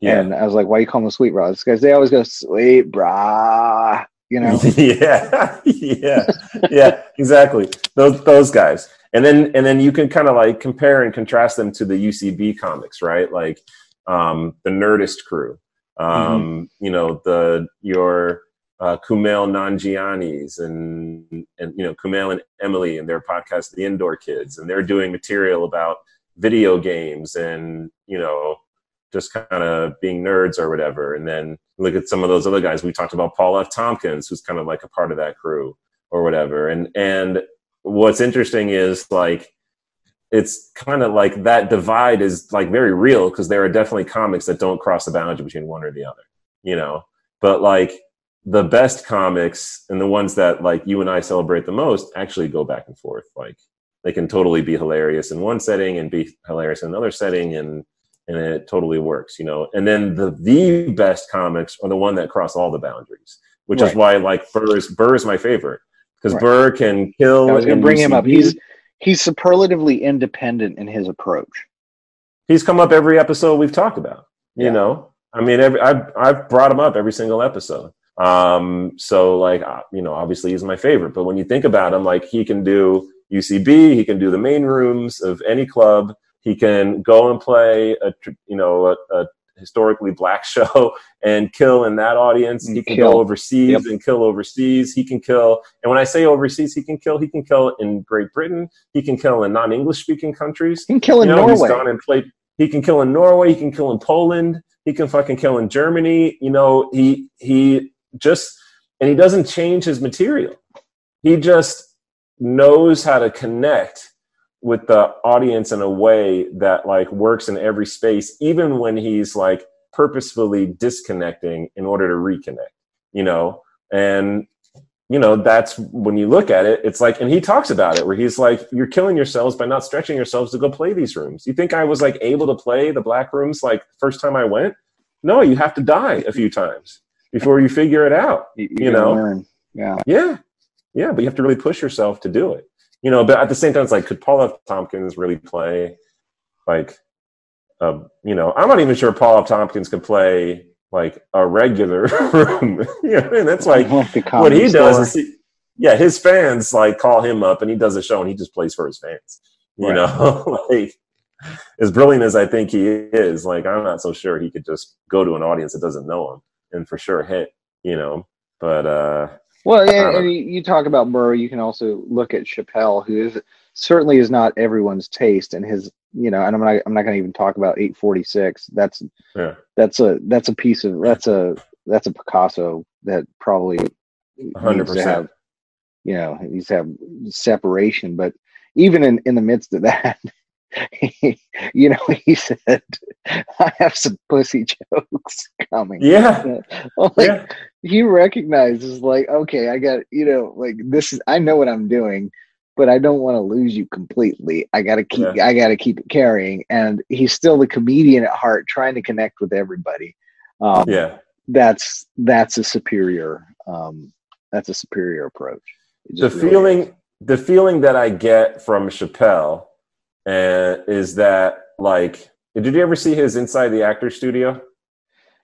Yeah. and I was like, why you call them sweet bras? Because they always go sweet bra, you know. yeah. yeah. Yeah, exactly. Those those guys. And then and then you can kind of like compare and contrast them to the UCB comics, right? Like um the Nerdist crew. Um, you know, the your uh, Kumail Nanjiani's and and you know Kumail and Emily and their podcast, The Indoor Kids, and they're doing material about video games and you know just kind of being nerds or whatever. And then look at some of those other guys. We talked about Paul F. Tompkins, who's kind of like a part of that crew or whatever. And and what's interesting is like it's kind of like that divide is like very real because there are definitely comics that don't cross the boundary between one or the other, you know. But like the best comics and the ones that like you and I celebrate the most actually go back and forth. Like they can totally be hilarious in one setting and be hilarious in another setting and and it totally works, you know. And then the the best comics are the one that cross all the boundaries, which is Right. why like Burr is Burr is my favorite because Right. Burr can kill. I was going to bring him up. He's he's superlatively independent in his approach. he's come up every episode we've talked about. You Yeah. know, I mean, every I've I've brought him up every single episode. Um, so like uh, you know, obviously he's my favorite. But when you think about him, like he can do UCB, he can do the main rooms of any club. He can go and play a you know a, a historically black show and kill in that audience. He can kill. go overseas Yep. and kill overseas. He can kill, and when I say overseas, he can kill. He can kill in Great Britain. He can kill in non-English speaking countries. He can kill in You know, he's Norway. gone and played. He can kill in Norway. He can kill in Poland. He can fucking kill in Germany. You know, he he just and he doesn't change his material. He just knows how to connect with the audience in a way that like works in every space, even when he's like purposefully disconnecting in order to reconnect. You know, and you know that's when you look at it it's like and he talks about it where he's like you're killing yourselves by not stretching yourselves to go play these rooms you think i was like able to play the black rooms like first time i went no you have to die a few times before you figure it out You, you know. learn. Yeah. yeah. Yeah but you have to really push yourself to do it. You know but at the same time it's like could paul f. Tompkins really play like uh, you know i'm not even sure paul f. Tompkins could play like a regular room. You know and that's like what he comedy does is he, yeah his fans like call him up and he does a show and he just plays for his fans. You Right. know? Like as brilliant as i think he is like i'm not so sure he could just go to an audience that doesn't know him and for sure hit you know but uh Well, yeah, and you you talk about Burr. You can also look at Chappelle, who is certainly is not everyone's taste, and his, you know, and I'm not, I'm not going to even talk about 846. That's yeah that's a that's a piece of that's a that's a Picasso that probably hundred needs to have percent. you know needs to have separation. But even in in the midst of that, he, you know, he said, "I have some pussy jokes coming." Yeah, like yeah, he recognizes, like, okay, I got you know, like this is I know what I'm doing, but I don't want to lose you completely. I got to keep Yeah. I got to keep it carrying, and he's still the comedian at heart, trying to connect with everybody. Um, yeah. that's that's a superior um, that's a superior approach. The really feeling is. the feeling that I get from Chappelle uh, is that like did you ever see his Inside the Actor Studio?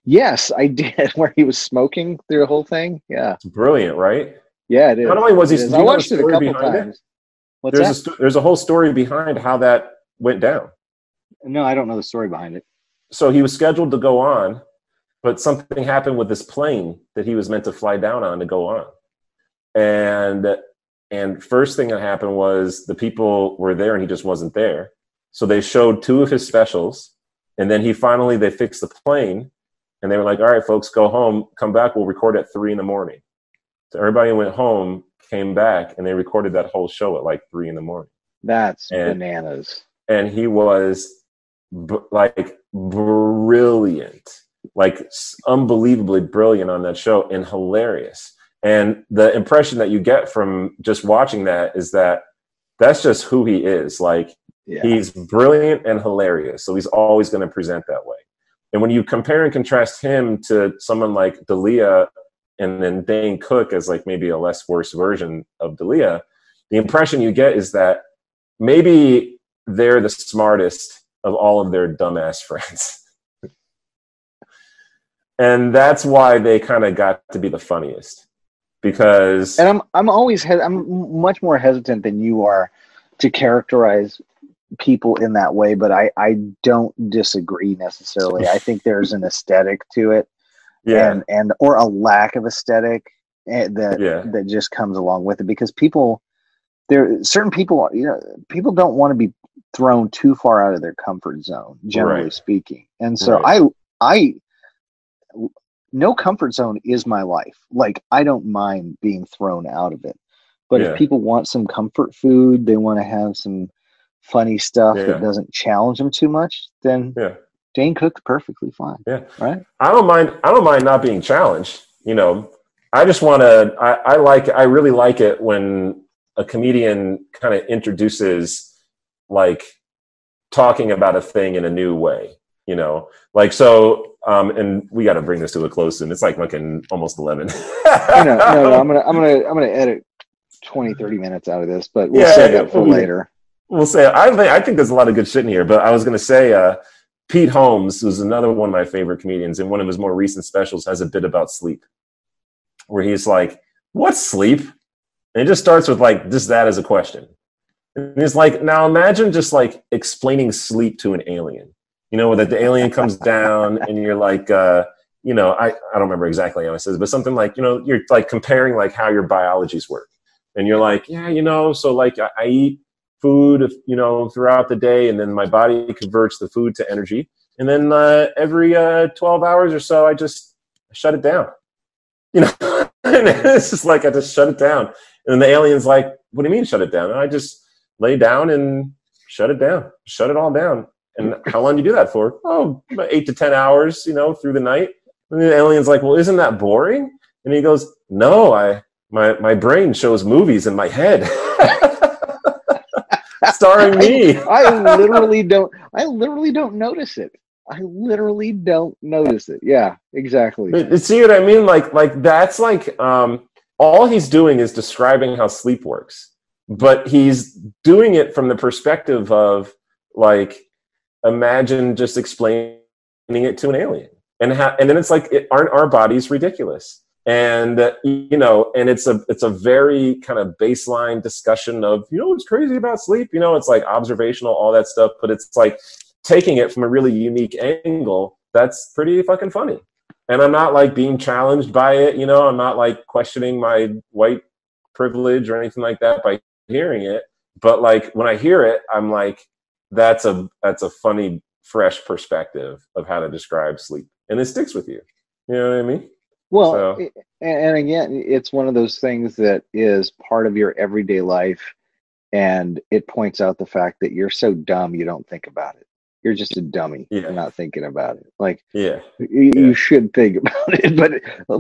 Yes, I did. Where he was smoking through the whole thing. Yeah, It's brilliant, right? yeah, it is. Not only was he, It. I you know the watched it a couple behind it? times. What's There's that? sto- there's a whole story behind how that went down. no, I don't know the story behind it. So he was scheduled to go on, but something happened with this plane that he was meant to fly down on to go on. And and first thing that happened was the people were there and he just wasn't there. So they showed two of his specials, and then he finally they fixed the plane, and they were like, "All right, folks, go home. Come back. We'll record at three in the morning." So everybody went home, came back, and they recorded that whole show at like three in the morning. That's And- bananas. And he was b- like brilliant, like unbelievably brilliant on that show, and hilarious. And the impression that you get from just watching that is that that's just who he is. Like Yeah, He's brilliant and hilarious. So he's always going to present that way. And when you compare and contrast him to someone like D'Elia and then Dane Cook as like maybe a less worse version of D'Elia, the impression you get is that maybe they're the smartest of all of their dumbass friends. and that's why they kind of got to be the funniest because and I'm I'm always he- I'm much more hesitant than you are to characterize people in that way, but I I don't disagree necessarily. I think there's an aesthetic to it, yeah, and and or a lack of aesthetic eh, that Yeah. that just comes along with it because people there certain people you know people don't want to be thrown too far out of their comfort zone generally Right. speaking and so Right. i i no comfort zone is my life like i don't mind being thrown out of it but Yeah. if people want some comfort food they want to have some funny stuff Yeah. that doesn't challenge them too much then yeah. dane cook's perfectly fine Yeah. right I don't mind. I don't mind not being challenged. You know, I just want to. I, I like. I really like it when a comedian kind of introduces like talking about a thing in a new way. You know, like so. Um, and we got to bring this to a close soon. It's like fucking almost eleven. no, no, no, I'm gonna, I'm gonna, I'm gonna edit 20, 30 minutes out of this, but we'll Yeah, save that for we'll- later. we'll say I think I think there's a lot of good shit in here, but I was gonna say uh, Pete Holmes, who's another one of my favorite comedians, in one of his more recent specials, has a bit about sleep, where he's like, "What's sleep?" And it just starts with like just that as a question. And he's like, "Now imagine just like explaining sleep to an alien. You know, that the alien comes down and you're like." Uh, you know, I, I don't remember exactly how it says, but something like, you know, you're like comparing like how your biologies work. And you're like, yeah, you know, so like I, I eat food, you know, throughout the day, and then my body converts the food to energy. And then uh, every uh, 12 hours or so, I just shut it down. You know, and it's just like I just shut it down. And then the alien's like, what do you mean shut it down? And I just lay down and shut it down, shut it all down. And how long do you do that for? Oh, about eight to 10 hours, you know, through the night. And the alien's like, well, isn't that boring? And he goes, no, I, my, my brain shows movies in my head. Starring me. I literally don't. I literally don't notice it. I literally don't notice it. Yeah, exactly. But see what I mean? Like, like that's like um, all he's doing is describing how sleep works, but he's doing it from the perspective of like, imagine just explaining it to an alien, and ha- and then it's like, it, aren't our bodies ridiculous? And uh, you know, and it's a it's a very kind of baseline discussion of you know what's crazy about sleep. You know, it's like observational, all that stuff, but it's like taking it from a really unique angle that's pretty fucking funny and i'm not like being challenged by it you know i'm not like questioning my white privilege or anything like that by hearing it but like when i hear it i'm like that's a that's a funny fresh perspective of how to describe sleep and it sticks with you you know what i mean Well, So- and again, it's one of those things that is part of your everyday life, and it points out the fact that you're so dumb you don't think about it. You're just a dummy. Yeah. You're not thinking about it. Like Yeah. you, Yeah. you should think about it, but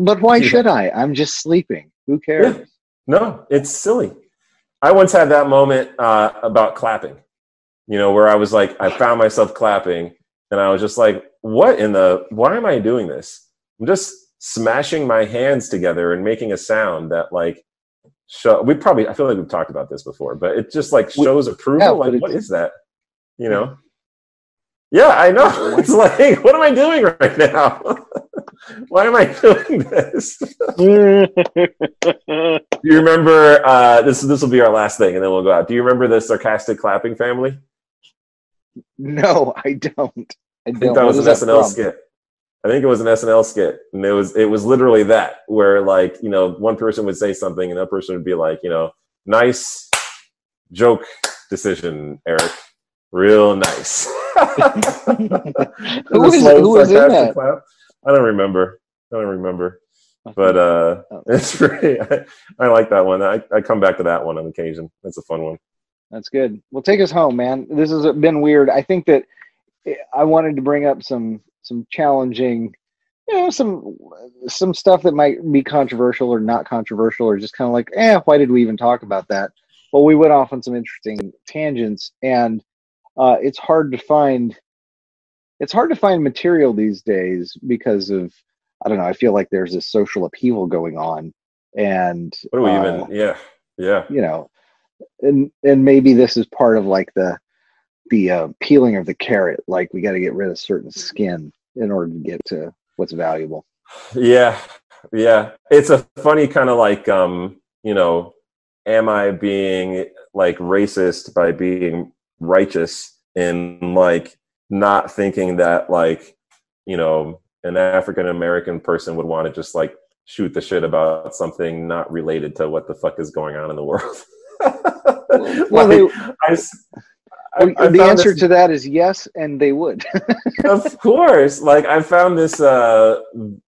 but why Yeah. should I? I'm just sleeping. Who cares? No, it's silly. I once had that moment uh, about clapping, you know, where I was like, I found myself clapping and I was just like, what in the, why am I doing this? I'm just smashing my hands together and making a sound that like, show, we probably, I feel like we've talked about this before, but it just like shows approval. yeah, like, what is that? You know? Yeah, I know. It's like, what am I doing right now? why am I doing this? Do you remember uh, this? This will be our last thing, and then we'll go out. Do you remember the sarcastic clapping family? No, I don't. I I don't. think that was is an SNL from? skit. I think it was an SNL skit, and it was it was literally that where like you know one person would say something, and that person would be like, you know, nice joke decision, Eric, real nice. Who was- who was in that? Clap. I don't remember. I don't remember. But uh, Oh. it's pretty. I, I like that one. I, I come back to that one on occasion. That's a fun one. That's good. Well, take us home, man. This has been weird. I think that I wanted to bring up some some challenging, you know, some some stuff that might be controversial or not controversial, or just kind of like, eh, why did we even talk about that? Well, we went off on some interesting tangents, and uh, it's hard to find. It's hard to find material these days because of I don't know. I feel like there's this social upheaval going on, and What do we uh, even? Yeah, yeah. you know and and maybe this is part of like the the uh, peeling of the carrot like we got to get rid of certain skin in order to get to what's valuable Yeah, yeah. It's a funny kind of like, um, you know, am I being like racist by being righteous in like not thinking that like, you know, an African American person would want to just like shoot the shit about something not related to what the fuck is going on in the world. well they, Like, I s- I- I the answer this- to that is yes and they would. Of course. Like i found this uh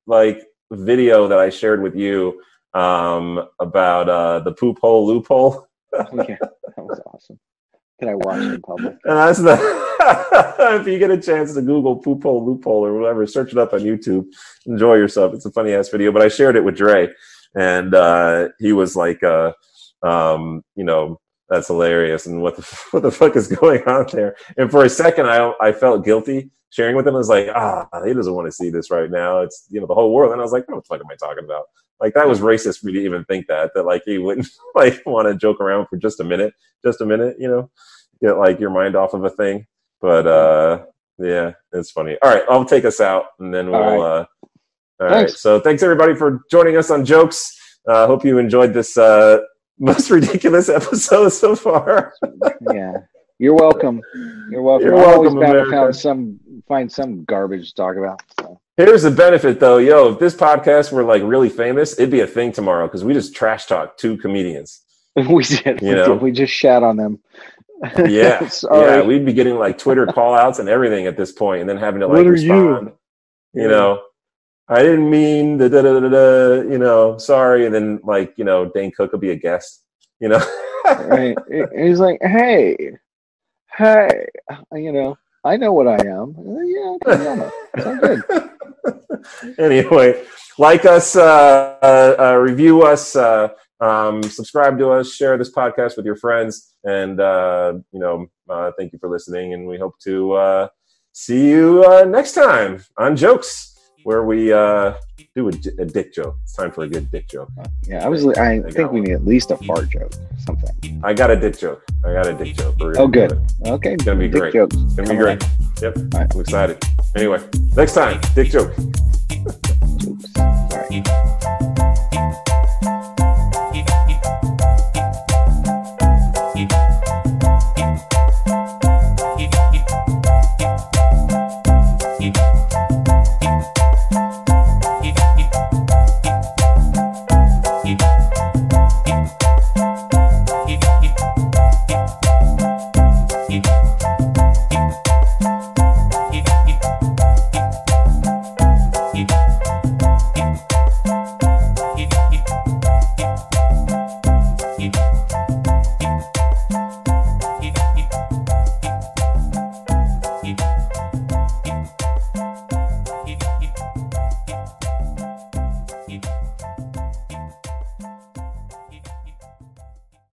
like video that i shared with you um about uh the poop hole loophole. Yeah. That was awesome. That i watched in public. And that's the if you get a chance to google poop hole loophole or whatever search it up on youtube. Enjoy yourself. It's a funny ass video but i shared it with Dre. And uh he was like uh um you know that's hilarious and what the what the fuck is going on there? And for a second i i felt guilty sharing with him. I was like ah he doesn't want to see this right now. It's you know the whole world. And i was like what the fuck am i talking about? Like that was racist for me to even think that that like he wouldn't like want to joke around for just a minute just a minute you know? Get like your mind off of a thing. But uh yeah it's funny. All right i'll take us out and then we'll All uh all right. Thanks. so thanks everybody for joining us on jokes. Uh hope you enjoyed this uh most ridiculous episode so far yeah you're welcome you're welcome You're welcome, America. found some find some garbage to talk about so. Here's the benefit though, yo, if this podcast were like really famous, it'd be a thing tomorrow because we just trash talk two comedians. we did we, You know? did. we just shat on them Yeah. Yeah, we'd be getting like Twitter call outs and everything at this point and then having to like What are you? respond. You, know, I didn't mean the da da da da, you know, sorry. And then like, you know, Dane Cook will be a guest, you know. right? He's like, hey, hey, you know, I know what I am. Yeah, okay, yeah, good. anyway, like us, uh, uh, uh, review us, uh, um, subscribe to us, share this podcast with your friends, and uh, you know, uh, thank you for listening. And we hope to uh, see you uh, next time on Jokes, where we uh, do a dick joke. It's time for a good dick joke. Yeah, I was. I got think we one. need at least a fart joke, something. I got a dick joke. I got a dick joke. Oh, good. Okay, It's gonna be dick great. jokes. It's gonna be Coming great. Yep, right. I'm excited. Anyway, next time, dick joke. Oops. All right.